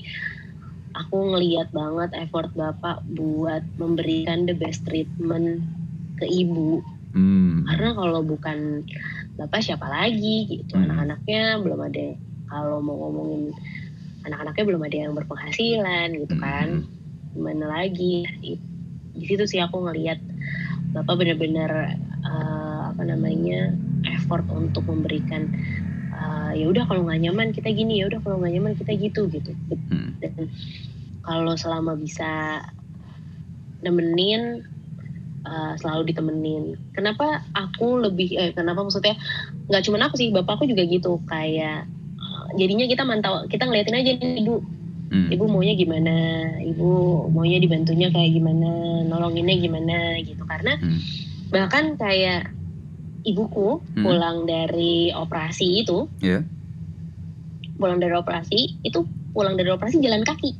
aku ngeliat banget effort bapak buat memberikan the best treatment ke ibu Hmm. karena kalau bukan bapak siapa lagi gitu Hmm. anak-anaknya belum ada kalau mau ngomongin anak-anaknya belum ada yang berpenghasilan gitu kan Hmm. Gimana lagi. Di, situ sih aku ngelihat bapak benar-benar eh, apa namanya effort untuk memberikan eh, ya udah kalau nggak nyaman kita gini ya udah kalau nggak nyaman kita gitu gitu. Hmm. dan kalau selama bisa nemenin eh, selalu ditemenin. Kenapa aku lebih eh kenapa maksudnya nggak cuma aku sih bapakku juga gitu. Kayak jadinya kita mantau kita ngeliatin aja nih ibu Hmm. ibu maunya gimana ibu maunya dibantunya kayak gimana nolonginnya gimana gitu karena Hmm. bahkan kayak ibuku Hmm. pulang dari operasi itu Ya. pulang dari operasi itu pulang dari operasi jalan kaki?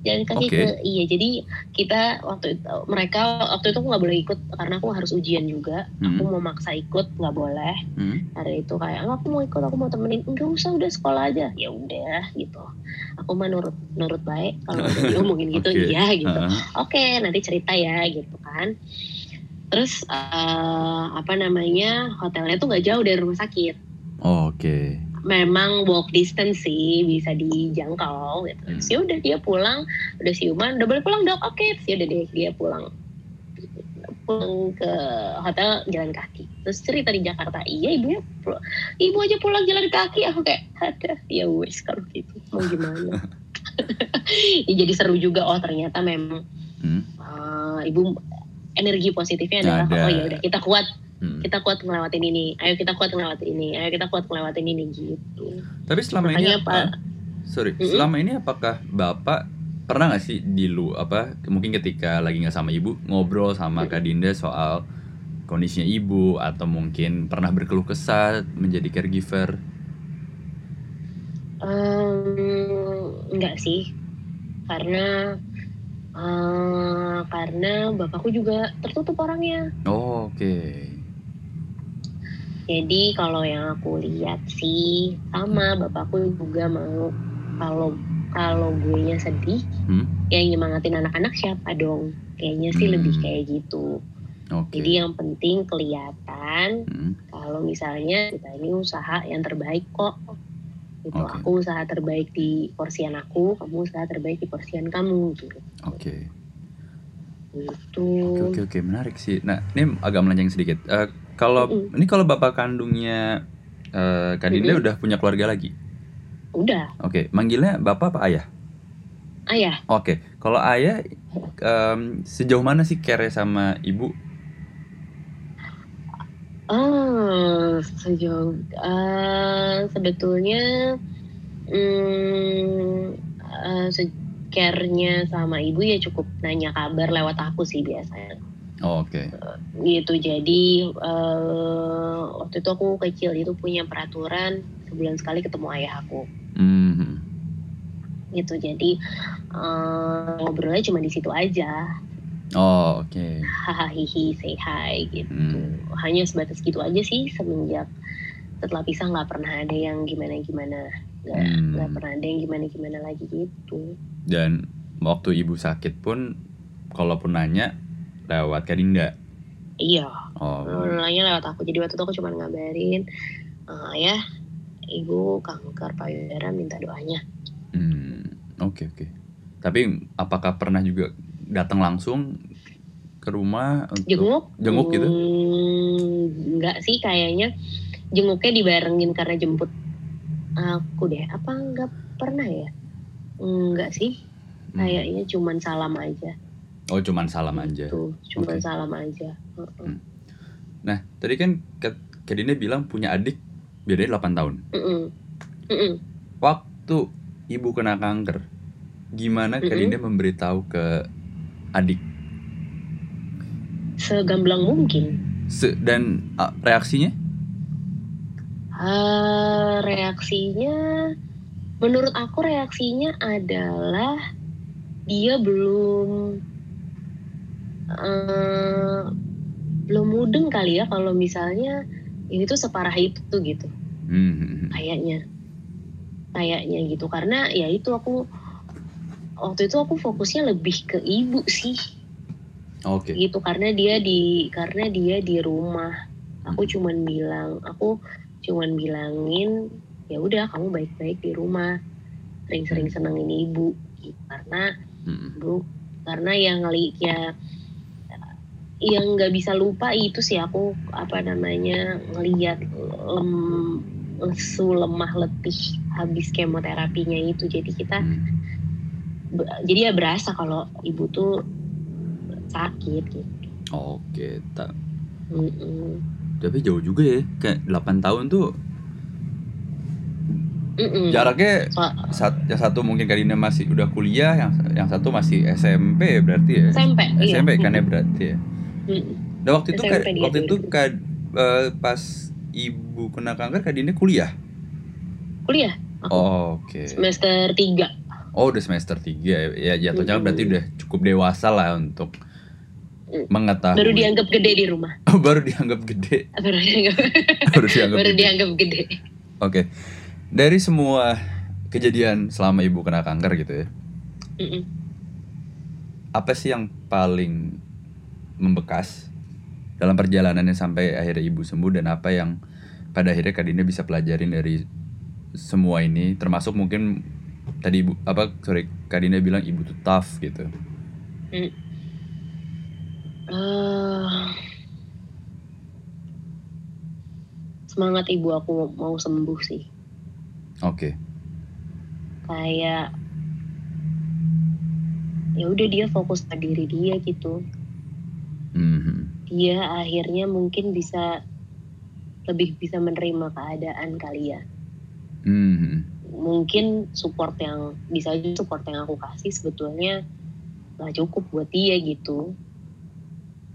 Jalan kaki Oke. ke iya jadi kita waktu itu mereka waktu itu aku nggak boleh ikut karena aku harus ujian juga aku Hmm. mau maksa ikut nggak boleh Hmm. hari itu kayak "Enggak, aku mau ikut aku mau temenin enggak usah udah sekolah aja ya udah gitu aku mah nurut nurut baik kalau diomongin gitu Oke. iya gitu Ah. oke nanti cerita ya gitu kan terus eh, apa namanya hotelnya tuh nggak jauh dari rumah sakit Oh, Oke. Memang walk distance sih bisa dijangkau gitu. Hmm. terus ya udah dia pulang udah siuman udah boleh pulang dok oke. Terus ya udah deh dia pulang. Pulang ke hotel jalan kaki. Terus cerita di Jakarta iya ibunya pu- ibu aja pulang jalan kaki. Aku kayak ada ya wes kalau gitu mau gimana? Ya, jadi seru juga oh ternyata memang Hmm. eh, ibu energi positifnya adalah Ada. oh ya udah kita kuat hmm. kita kuat ngelewatin ini ayo kita kuat ngelewatin ini ayo kita kuat ngelewatin ini gitu tapi selama Makanya ini apa sorry mm -hmm. selama ini apakah bapak pernah gak sih di lu apa mungkin ketika lagi nggak sama ibu ngobrol sama kak Dinda soal kondisinya ibu atau mungkin pernah berkeluh kesah menjadi caregiver? Um, enggak sih, karena uh, karena bapakku juga tertutup orangnya. Oh, Oke. Okay. Jadi kalau yang aku lihat sih sama bapakku juga mau kalau kalau gue nya sedih, hmm? yang nyemangatin anak-anak siapa dong? Kayaknya sih hmm. lebih kayak gitu. Okay. Jadi yang penting kelihatan hmm. kalau misalnya kita ini usaha yang terbaik kok. Itu okay. aku usaha terbaik di porsian aku, kamu usaha terbaik di porsian kamu gitu. Oke. Okay. Gitu. Oke oke oke menarik sih. Nah ini agak melenceng sedikit. Uh, kalau mm -mm. ini kalau bapak kandungnya uh, Kak Dinda mm -mm. udah punya keluarga lagi? Udah. Oke, okay. manggilnya bapak apa ayah? Ayah. Oke, okay. kalau ayah um, sejauh mana sih care sama ibu Oh, sejauh uh, sebetulnya hmm, uh, care-nya sama ibu ya cukup nanya kabar lewat aku sih biasanya. Oh, Oke. Okay. Gitu jadi uh, waktu itu aku kecil itu punya peraturan sebulan sekali ketemu ayah aku. Mm -hmm. Gitu jadi uh, ngobrolnya cuma di situ aja Oh oke. Okay. Hahaha say hi gitu. Hmm. Hanya sebatas gitu aja sih semenjak setelah pisah nggak pernah ada yang gimana gimana nggak hmm. Gak pernah ada yang gimana gimana lagi gitu. Dan waktu ibu sakit pun kalaupun nanya lewat Kadinda. Iya. Oh. Nanya lewat aku. Jadi waktu itu aku cuma ngabarin uh, ya ibu kanker payudara minta doanya. Hmm. Oke okay, oke. Okay. Tapi apakah pernah juga datang langsung ke rumah untuk jenguk jenguk gitu hmm, enggak sih kayaknya jenguknya dibarengin karena jemput aku deh apa enggak pernah ya enggak sih hmm. kayaknya cuman salam aja oh cuman salam aja tuh cuman okay. salam aja hmm. nah tadi kan Kadine bilang punya adik bedanya 8 tahun mm -mm. Mm -mm. waktu ibu kena kanker gimana Kadine mm -mm. memberitahu ke adik? Segamblang mungkin. Se dan uh, reaksinya? Uh, reaksinya, menurut aku reaksinya adalah dia belum uh, belum mudeng kali ya kalau misalnya ini tuh separah itu gitu, hmm. kayaknya, kayaknya gitu karena ya itu aku waktu itu aku fokusnya lebih ke ibu sih Oke. Okay. Gitu karena dia di karena dia di rumah. Aku hmm. cuman bilang, aku cuman bilangin ya udah kamu baik-baik di rumah. Sering-sering hmm. senengin ibu gitu. Karena hmm. bu karena yang ya yang nggak bisa lupa itu sih aku apa namanya ngelihat lem lesu lemah letih habis kemoterapinya itu jadi kita hmm jadi ya berasa kalau ibu tuh sakit gitu. Oke, tak. Mm -mm. Tapi jauh juga ya, kayak 8 tahun tuh. Mm -mm. Jaraknya sat, yang satu mungkin Karina masih udah kuliah, yang yang satu masih SMP berarti ya. SMP, SMP iya. kan ya berarti ya. Mm. Dan waktu itu kan waktu itu kan uh, pas ibu kena kanker Kadine kuliah. Kuliah. Oh, Oke. Okay. Semester 3 Oh udah semester 3 ya jatuhnya hmm. berarti udah cukup dewasa lah untuk mm. mengetahui. Baru dianggap gede di rumah. Oh, baru dianggap gede. Baru dianggap. baru dianggap, baru gede. dianggap gede. Oke, okay. dari semua kejadian selama ibu kena kanker gitu ya, mm -mm. apa sih yang paling membekas dalam perjalanannya sampai akhirnya ibu sembuh dan apa yang pada akhirnya Kadina bisa pelajarin dari semua ini, termasuk mungkin tadi ibu apa sorry Kadina bilang ibu tuh tough gitu. Hmm. Uh, semangat ibu aku mau sembuh sih. Oke. Okay. Kayak ya udah dia fokus ke diri dia gitu. Mm-hmm. dia akhirnya mungkin bisa lebih bisa menerima keadaan kali ya Hmm. mungkin support yang bisa aja support yang aku kasih sebetulnya nggak cukup buat dia gitu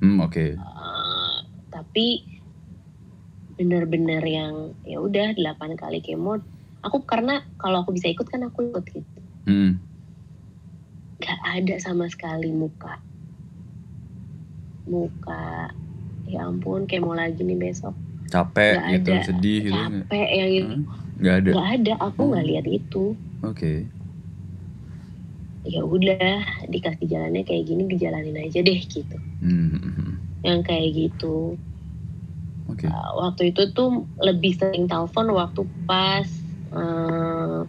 Hmm, oke. Uh, tapi benar-benar yang ya udah 8 kali kemo aku karena kalau aku bisa ikut kan aku ikut gitu Hmm. nggak ada sama sekali muka muka ya ampun kemo lagi nih besok Capek Nggak gitu, ada. sedih gitu. nggak? capek yang itu Hmm, Nggak ada. nggak ada aku nggak lihat itu Oke. ya udah dikasih jalannya kayak gini dijalanin aja deh gitu Hmm, hmm, hmm. yang kayak gitu Oke. Uh, waktu itu tuh lebih sering telepon waktu pas uh,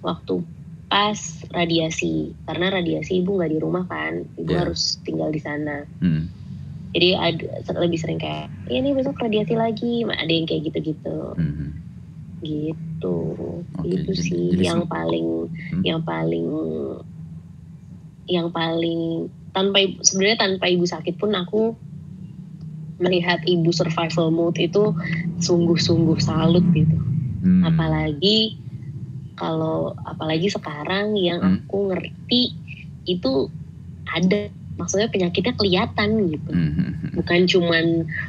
waktu pas radiasi karena radiasi ibu nggak di rumah kan ibu Iya. harus tinggal di sana Hmm. Jadi ada lebih sering kayak ini besok radiasi lagi ada yang kayak gitu-gitu Hmm, gitu Oke, itu jadi- sih jadi yang paling Hmm. yang paling yang paling tanpa sebenarnya tanpa ibu sakit pun aku melihat ibu survival mode itu sungguh-sungguh salut gitu Hmm. apalagi kalau apalagi sekarang yang Hmm. aku ngerti itu ada maksudnya penyakitnya kelihatan gitu Hmm, hmm, hmm. bukan cuman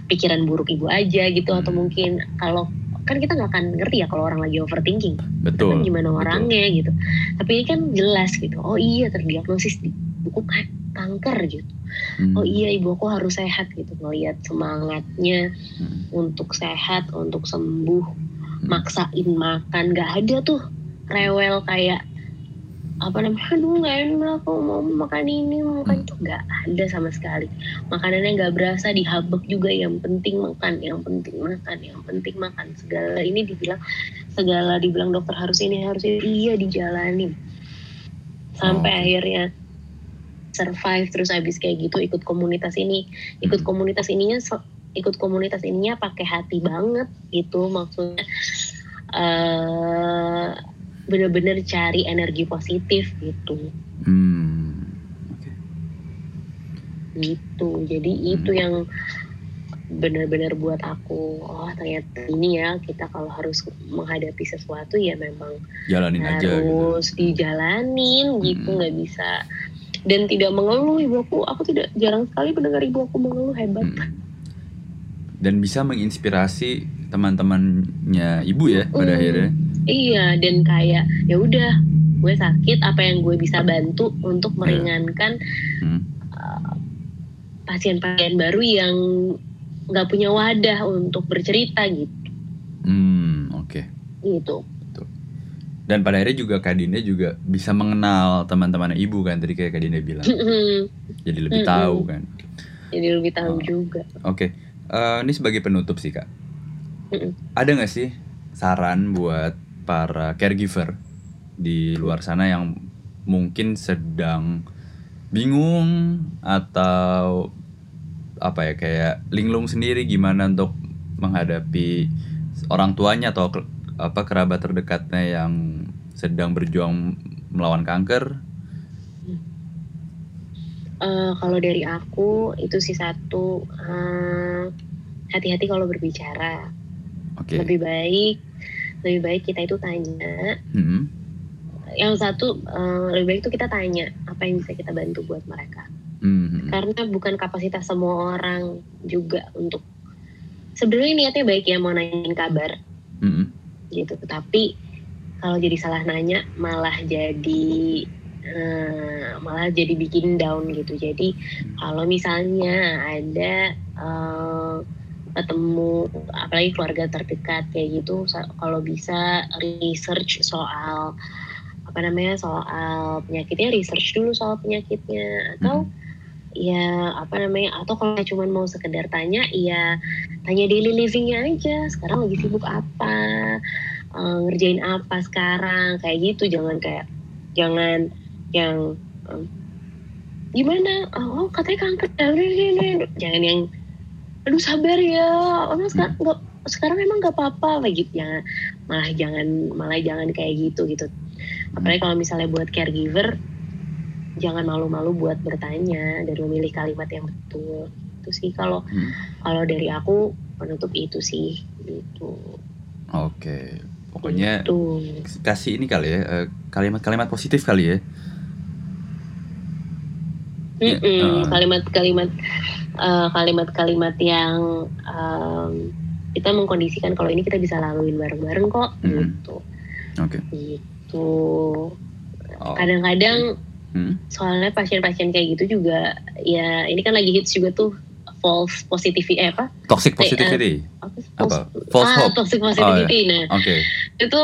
pikiran buruk ibu aja gitu atau mungkin kalau kan kita nggak akan ngerti ya kalau orang lagi overthinking Betul. kan gimana betul. orangnya gitu tapi ini kan jelas gitu oh iya terdiagnosis di buku kan kanker gitu Hmm. oh iya ibu aku harus sehat gitu ngelihat semangatnya Hmm. untuk sehat untuk sembuh Hmm. maksain makan nggak ada tuh rewel kayak apa namanya? Aduh nggak enak aku mau makan ini mau makan itu. Nggak ada sama sekali. Makanannya nggak berasa dihabek juga. Yang penting makan yang penting makan yang penting makan. Segala ini dibilang segala dibilang dokter harus ini harus ini. Iya dijalanin. Sampai Oh, akhirnya survive terus habis kayak gitu ikut komunitas ini. Ikut Hmm. komunitas ininya ikut komunitas ininya pakai hati banget gitu. Maksudnya eh bener-bener cari energi positif gitu Hmm. Gitu jadi itu Hmm. yang benar-benar buat aku oh ternyata ini ya kita kalau harus menghadapi sesuatu ya memang Jalanin aja gitu. harus dijalanin gitu Hmm. nggak bisa dan tidak mengeluh ibu aku aku tidak jarang sekali mendengar ibu aku mengeluh hebat Hmm. Dan bisa menginspirasi teman-temannya ibu ya pada Hmm. akhirnya. iya dan kayak ya udah gue sakit apa yang gue bisa bantu untuk Iya. meringankan Hmm. uh, pasien-pasien baru yang nggak punya wadah untuk bercerita gitu Hmm, oke. gitu Dan pada akhirnya juga Kak Dinda juga bisa mengenal teman-teman ibu kan tadi kayak Kak Dinda bilang. Jadi lebih tahu kan. jadi lebih tahu Oh. juga Oke. Eh, ini sebagai penutup sih Kak. Mm-mm. Ada nggak sih saran buat para caregiver di luar sana yang mungkin sedang bingung atau apa ya kayak linglung sendiri gimana untuk menghadapi orang tuanya atau apa kerabat terdekatnya yang sedang berjuang melawan kanker. Eh, kalau dari aku itu sih satu eh, hati-hati kalau berbicara Oke. lebih baik lebih baik kita itu tanya Hmm. yang satu eh, lebih baik itu kita tanya apa yang bisa kita bantu buat mereka Hmm. karena bukan kapasitas semua orang juga untuk sebenarnya niatnya baik ya mau nanyain kabar Hmm. gitu tapi kalau jadi salah nanya malah jadi eh, malah jadi bikin down gitu. Jadi kalau misalnya ada eh, ketemu apalagi keluarga terdekat kayak gitu kalau bisa research soal apa namanya soal penyakitnya research dulu soal penyakitnya. Atau ya apa namanya atau kalau cuma mau sekedar tanya ya tanya daily livingnya aja. Sekarang lagi sibuk apa? Eh, ngerjain apa sekarang? Kayak gitu. Jangan kayak jangan yang em, gimana? Oh katanya kanker jangan yang aduh sabar ya. Orang sekarang nggak sekarang emang nggak apa-apa gitu jangan malah jangan malah jangan kayak gitu gitu. Apalagi kalau misalnya buat caregiver jangan malu-malu buat bertanya dan memilih kalimat yang betul. Gitu sih kalau hmm. kalau dari aku penutup itu sih gitu. Oke okay. pokoknya gitu. kasih ini kali ya eh, kalimat-kalimat positif kali ya -mm, uh. kalimat-kalimat uh, kalimat-kalimat yang um, kita mengkondisikan kalau ini kita bisa laluin bareng-bareng kok mm -hmm. gitu. Oke. Okay. Gitu. Oh. Kadang-kadang hmm? soalnya pasien-pasien kayak gitu juga ya ini kan lagi hits juga tuh false positivity eh apa? Toxic eh, positivity. Uh, apa? False ah, hope. Toxic positivity. Oh. Nah, okay. itu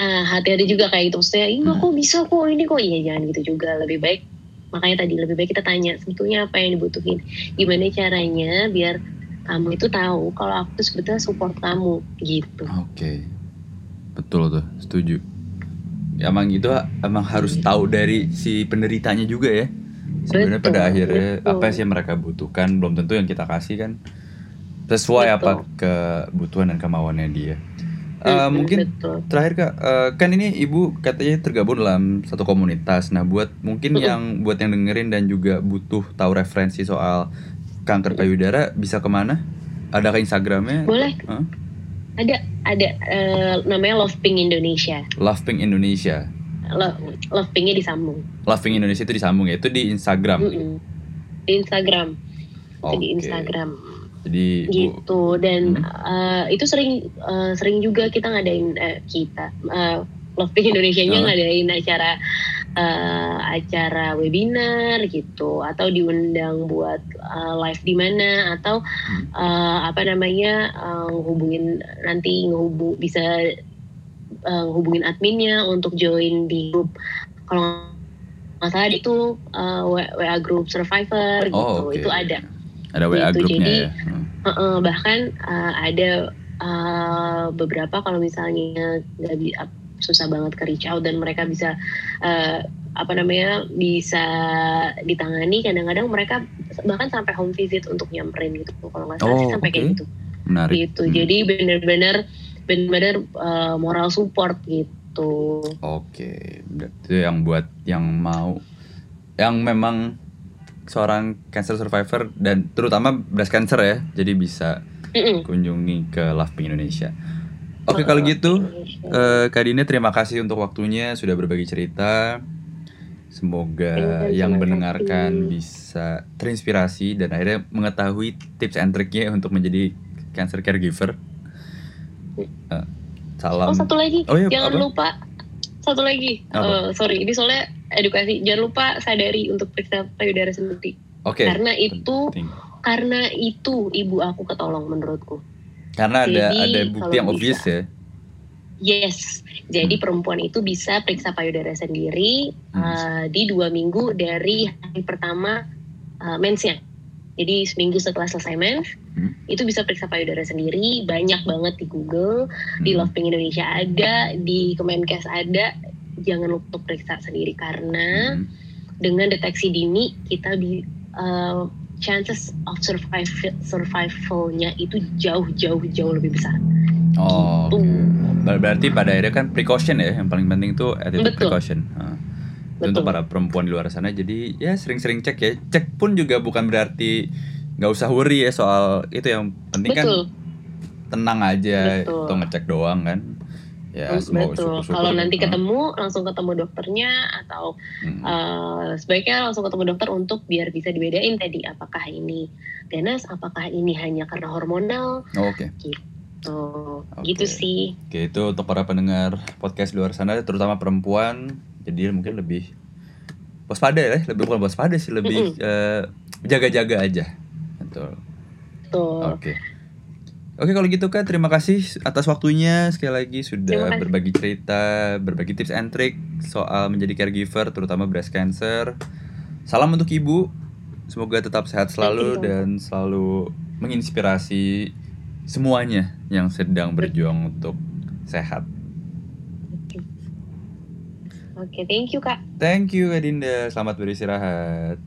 uh, hati-hati juga kayak gitu. Maksudnya, ini hmm. kok bisa kok ini kok iya jangan gitu juga. Lebih baik makanya tadi lebih baik kita tanya sebetulnya apa yang dibutuhin. Gimana caranya biar kamu itu tahu kalau aku tuh sebetulnya support kamu gitu. Oke. Okay. Betul tuh, setuju. Ya, emang itu emang harus tahu dari si penderitanya juga ya sebenarnya pada akhirnya betul. apa sih yang mereka butuhkan belum tentu yang kita kasih kan sesuai betul. apa kebutuhan dan kemauannya dia Uh, mungkin betul. terakhir kak, uh, kan ini ibu katanya tergabung dalam satu komunitas. Nah, buat mungkin uh yang buat yang dengerin dan juga butuh tahu referensi soal kanker payudara bisa ke mana? Ada ke Instagramnya? Boleh. Huh? Ada, ada uh, namanya Love Pink Indonesia. Love Pink Indonesia. Love, love Pinknya disambung. Love Pink Indonesia itu disambung ya? Itu di Instagram? Mm -mm. Di Instagram. Okay. Itu di Instagram. Jadi gitu. Dan hmm. uh, itu sering uh, sering juga kita ngadain uh, kita uh, Love Pink Indonesia-nya uh. ngadain acara uh, acara webinar gitu. Atau diundang buat uh, live di mana. Atau uh, apa namanya uh, hubungin nanti ngehubung bisa uh, hubungin adminnya untuk join di grup. Kalau nggak salah itu uh, WA group survivor oh, gitu okay. itu ada ada WA gitu. grupnya Jadi, ya hmm. uh, uh, bahkan uh, ada uh, beberapa kalau misalnya nggak bisa susah banget ke reach out dan mereka bisa uh, apa namanya bisa ditangani kadang-kadang mereka bahkan sampai home visit untuk nyamperin gitu kalau nggak salah oh, sih sampai okay. kayak gitu Menarik. gitu hmm. jadi benar-benar benar-benar uh, moral support gitu. Oke, itu yang buat yang mau yang memang seorang cancer survivor dan terutama breast cancer ya, jadi bisa Mm-mm. kunjungi ke Love Pink Indonesia. Oke kalau gitu, uh, Kak Dina terima kasih untuk waktunya sudah berbagi cerita. Semoga yang mendengarkan bisa terinspirasi dan akhirnya mengetahui tips and triknya untuk menjadi cancer caregiver. Uh, salam. Oh satu lagi, oh, iya, jangan apa? lupa satu lagi. Uh, sorry, ini soalnya edukasi. Jangan lupa sadari untuk periksa payudara sendiri. Oke. Okay. Karena itu, Penting. karena itu ibu aku ketolong menurutku. Karena ada jadi, ada bukti yang obvious ya. Yes, jadi hmm. perempuan itu bisa periksa payudara sendiri hmm. uh, di dua minggu dari hari pertama uh, mensnya. Jadi seminggu setelah selesai mens, hmm. itu bisa periksa payudara sendiri. Banyak banget di Google, hmm. di Loving Indonesia ada, di Kemenkes ada. Jangan lupa periksa sendiri karena hmm. dengan deteksi dini kita bi uh, chances of survive survivalnya itu jauh jauh jauh lebih besar. Oh, gitu. okay. berarti pada akhirnya kan precaution ya yang paling penting tuh attitude Betul. precaution. Uh. Betul. untuk para perempuan di luar sana jadi ya sering-sering cek ya cek pun juga bukan berarti nggak usah worry ya soal itu yang penting kan Betul. kan tenang aja Betul. atau ngecek doang kan ya betul kalau nanti ketemu langsung ketemu dokternya atau hmm. uh, sebaiknya langsung ketemu dokter untuk biar bisa dibedain tadi apakah ini ganas apakah ini hanya karena hormonal oh, oke okay. gitu okay. gitu sih oke itu untuk para pendengar podcast luar sana terutama perempuan jadi mungkin lebih waspada ya lebih bukan waspada sih lebih mm -mm. uh, jaga-jaga aja betul oke okay. Oke kalau gitu kan terima kasih atas waktunya sekali lagi sudah berbagi cerita, berbagi tips and trick soal menjadi caregiver terutama breast cancer. Salam untuk ibu, semoga tetap sehat selalu dan selalu menginspirasi semuanya yang sedang berjuang untuk sehat. Oke, okay, thank you Kak. Thank you Kak Dinda, selamat beristirahat.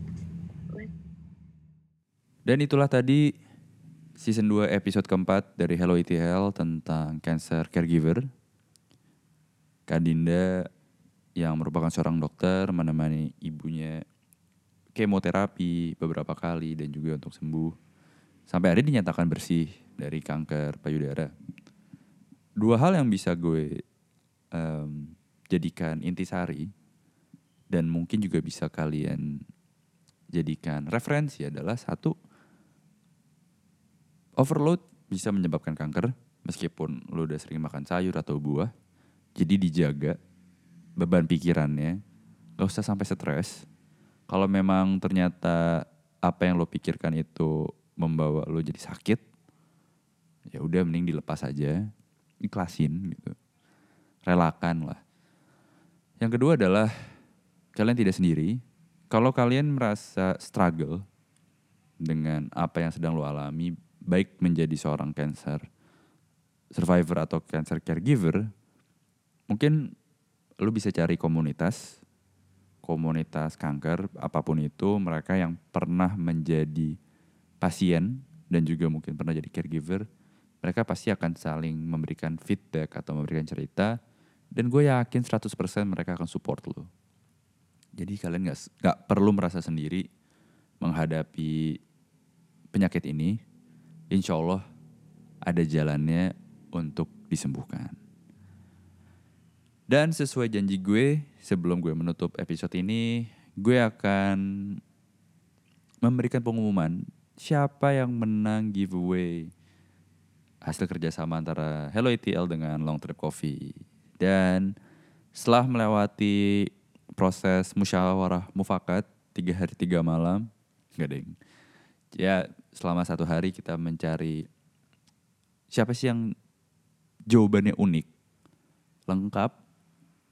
Dan itulah tadi season 2 episode keempat dari Hello ETL tentang cancer caregiver. Kak Dinda yang merupakan seorang dokter menemani ibunya kemoterapi beberapa kali dan juga untuk sembuh. Sampai akhirnya dinyatakan bersih dari kanker payudara. Dua hal yang bisa gue um, jadikan intisari dan mungkin juga bisa kalian jadikan referensi adalah satu overload bisa menyebabkan kanker meskipun lo udah sering makan sayur atau buah jadi dijaga beban pikirannya gak usah sampai stres. Kalau memang ternyata apa yang lo pikirkan itu membawa lo jadi sakit ya udah mending dilepas aja ikhlasin gitu. Relakan lah yang kedua adalah kalian tidak sendiri. Kalau kalian merasa struggle dengan apa yang sedang lo alami, baik menjadi seorang cancer survivor atau cancer caregiver, mungkin lo bisa cari komunitas, komunitas kanker apa pun itu, mereka yang pernah menjadi pasien dan juga mungkin pernah jadi caregiver, mereka pasti akan saling memberikan feedback atau memberikan cerita, dan gue yakin 100% mereka akan support lo. Jadi kalian nggak nggak perlu merasa sendiri menghadapi penyakit ini. Insya Allah ada jalannya untuk disembuhkan. Dan sesuai janji gue, sebelum gue menutup episode ini, gue akan memberikan pengumuman siapa yang menang giveaway hasil kerjasama antara Hello ETL dengan Long Trip Coffee. Dan setelah melewati proses musyawarah mufakat tiga hari tiga malam nggak deng. Ya selama satu hari kita mencari siapa sih yang jawabannya unik lengkap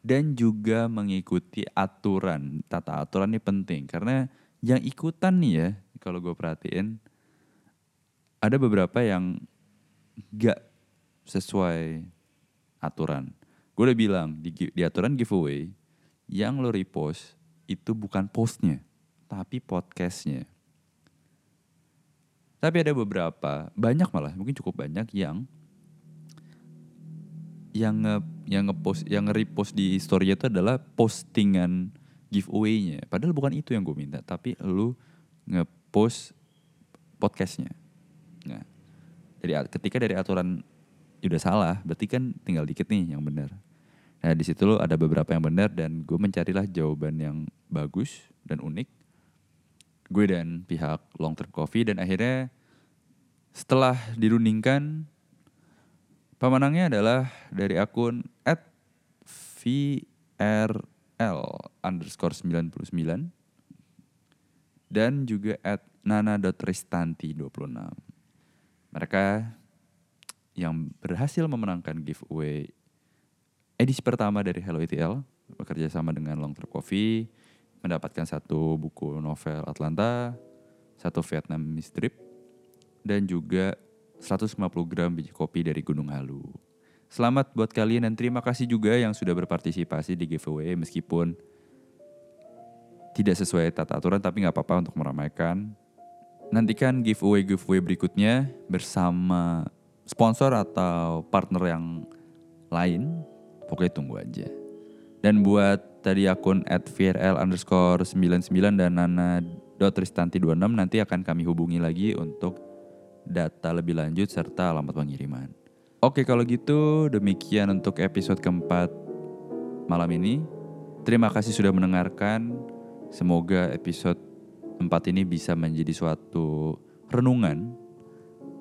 dan juga mengikuti aturan. Tata aturan ini penting karena yang ikutan nih ya kalau gue perhatiin ada beberapa yang gak sesuai aturan gue udah bilang di, di aturan giveaway yang lo repost itu bukan postnya, tapi podcastnya. Tapi ada beberapa, banyak malah, mungkin cukup banyak yang yang nge, yang ngepost yang nge-repost di story itu adalah postingan giveaway-nya. Padahal bukan itu yang gue minta, tapi lu ngepost podcastnya. Nah, dari ketika dari aturan udah salah, berarti kan tinggal dikit nih yang benar. Nah di situ lo ada beberapa yang benar dan gue mencarilah jawaban yang bagus dan unik. Gue dan pihak Long Term Coffee dan akhirnya setelah dirundingkan pemenangnya adalah dari akun at VRL underscore 99 dan juga at nana.ristanti26. Mereka yang berhasil memenangkan giveaway edisi pertama dari Hello ETL bekerja sama dengan Long Term Coffee mendapatkan satu buku novel Atlanta, satu Vietnam Strip, dan juga 150 gram biji kopi dari Gunung Halu. Selamat buat kalian dan terima kasih juga yang sudah berpartisipasi di giveaway meskipun tidak sesuai tata aturan tapi nggak apa-apa untuk meramaikan. Nantikan giveaway-giveaway berikutnya bersama sponsor atau partner yang lain Pokoknya tunggu aja. Dan buat tadi akun at VRL underscore 99 dan Nana Tristanti 26 nanti akan kami hubungi lagi untuk data lebih lanjut serta alamat pengiriman. Oke kalau gitu demikian untuk episode keempat malam ini. Terima kasih sudah mendengarkan. Semoga episode 4 ini bisa menjadi suatu renungan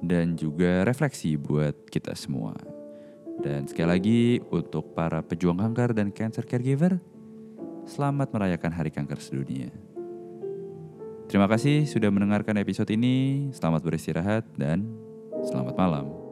dan juga refleksi buat kita semua. Dan sekali lagi untuk para pejuang kanker dan cancer caregiver, selamat merayakan Hari Kanker Sedunia. Terima kasih sudah mendengarkan episode ini. Selamat beristirahat dan selamat malam.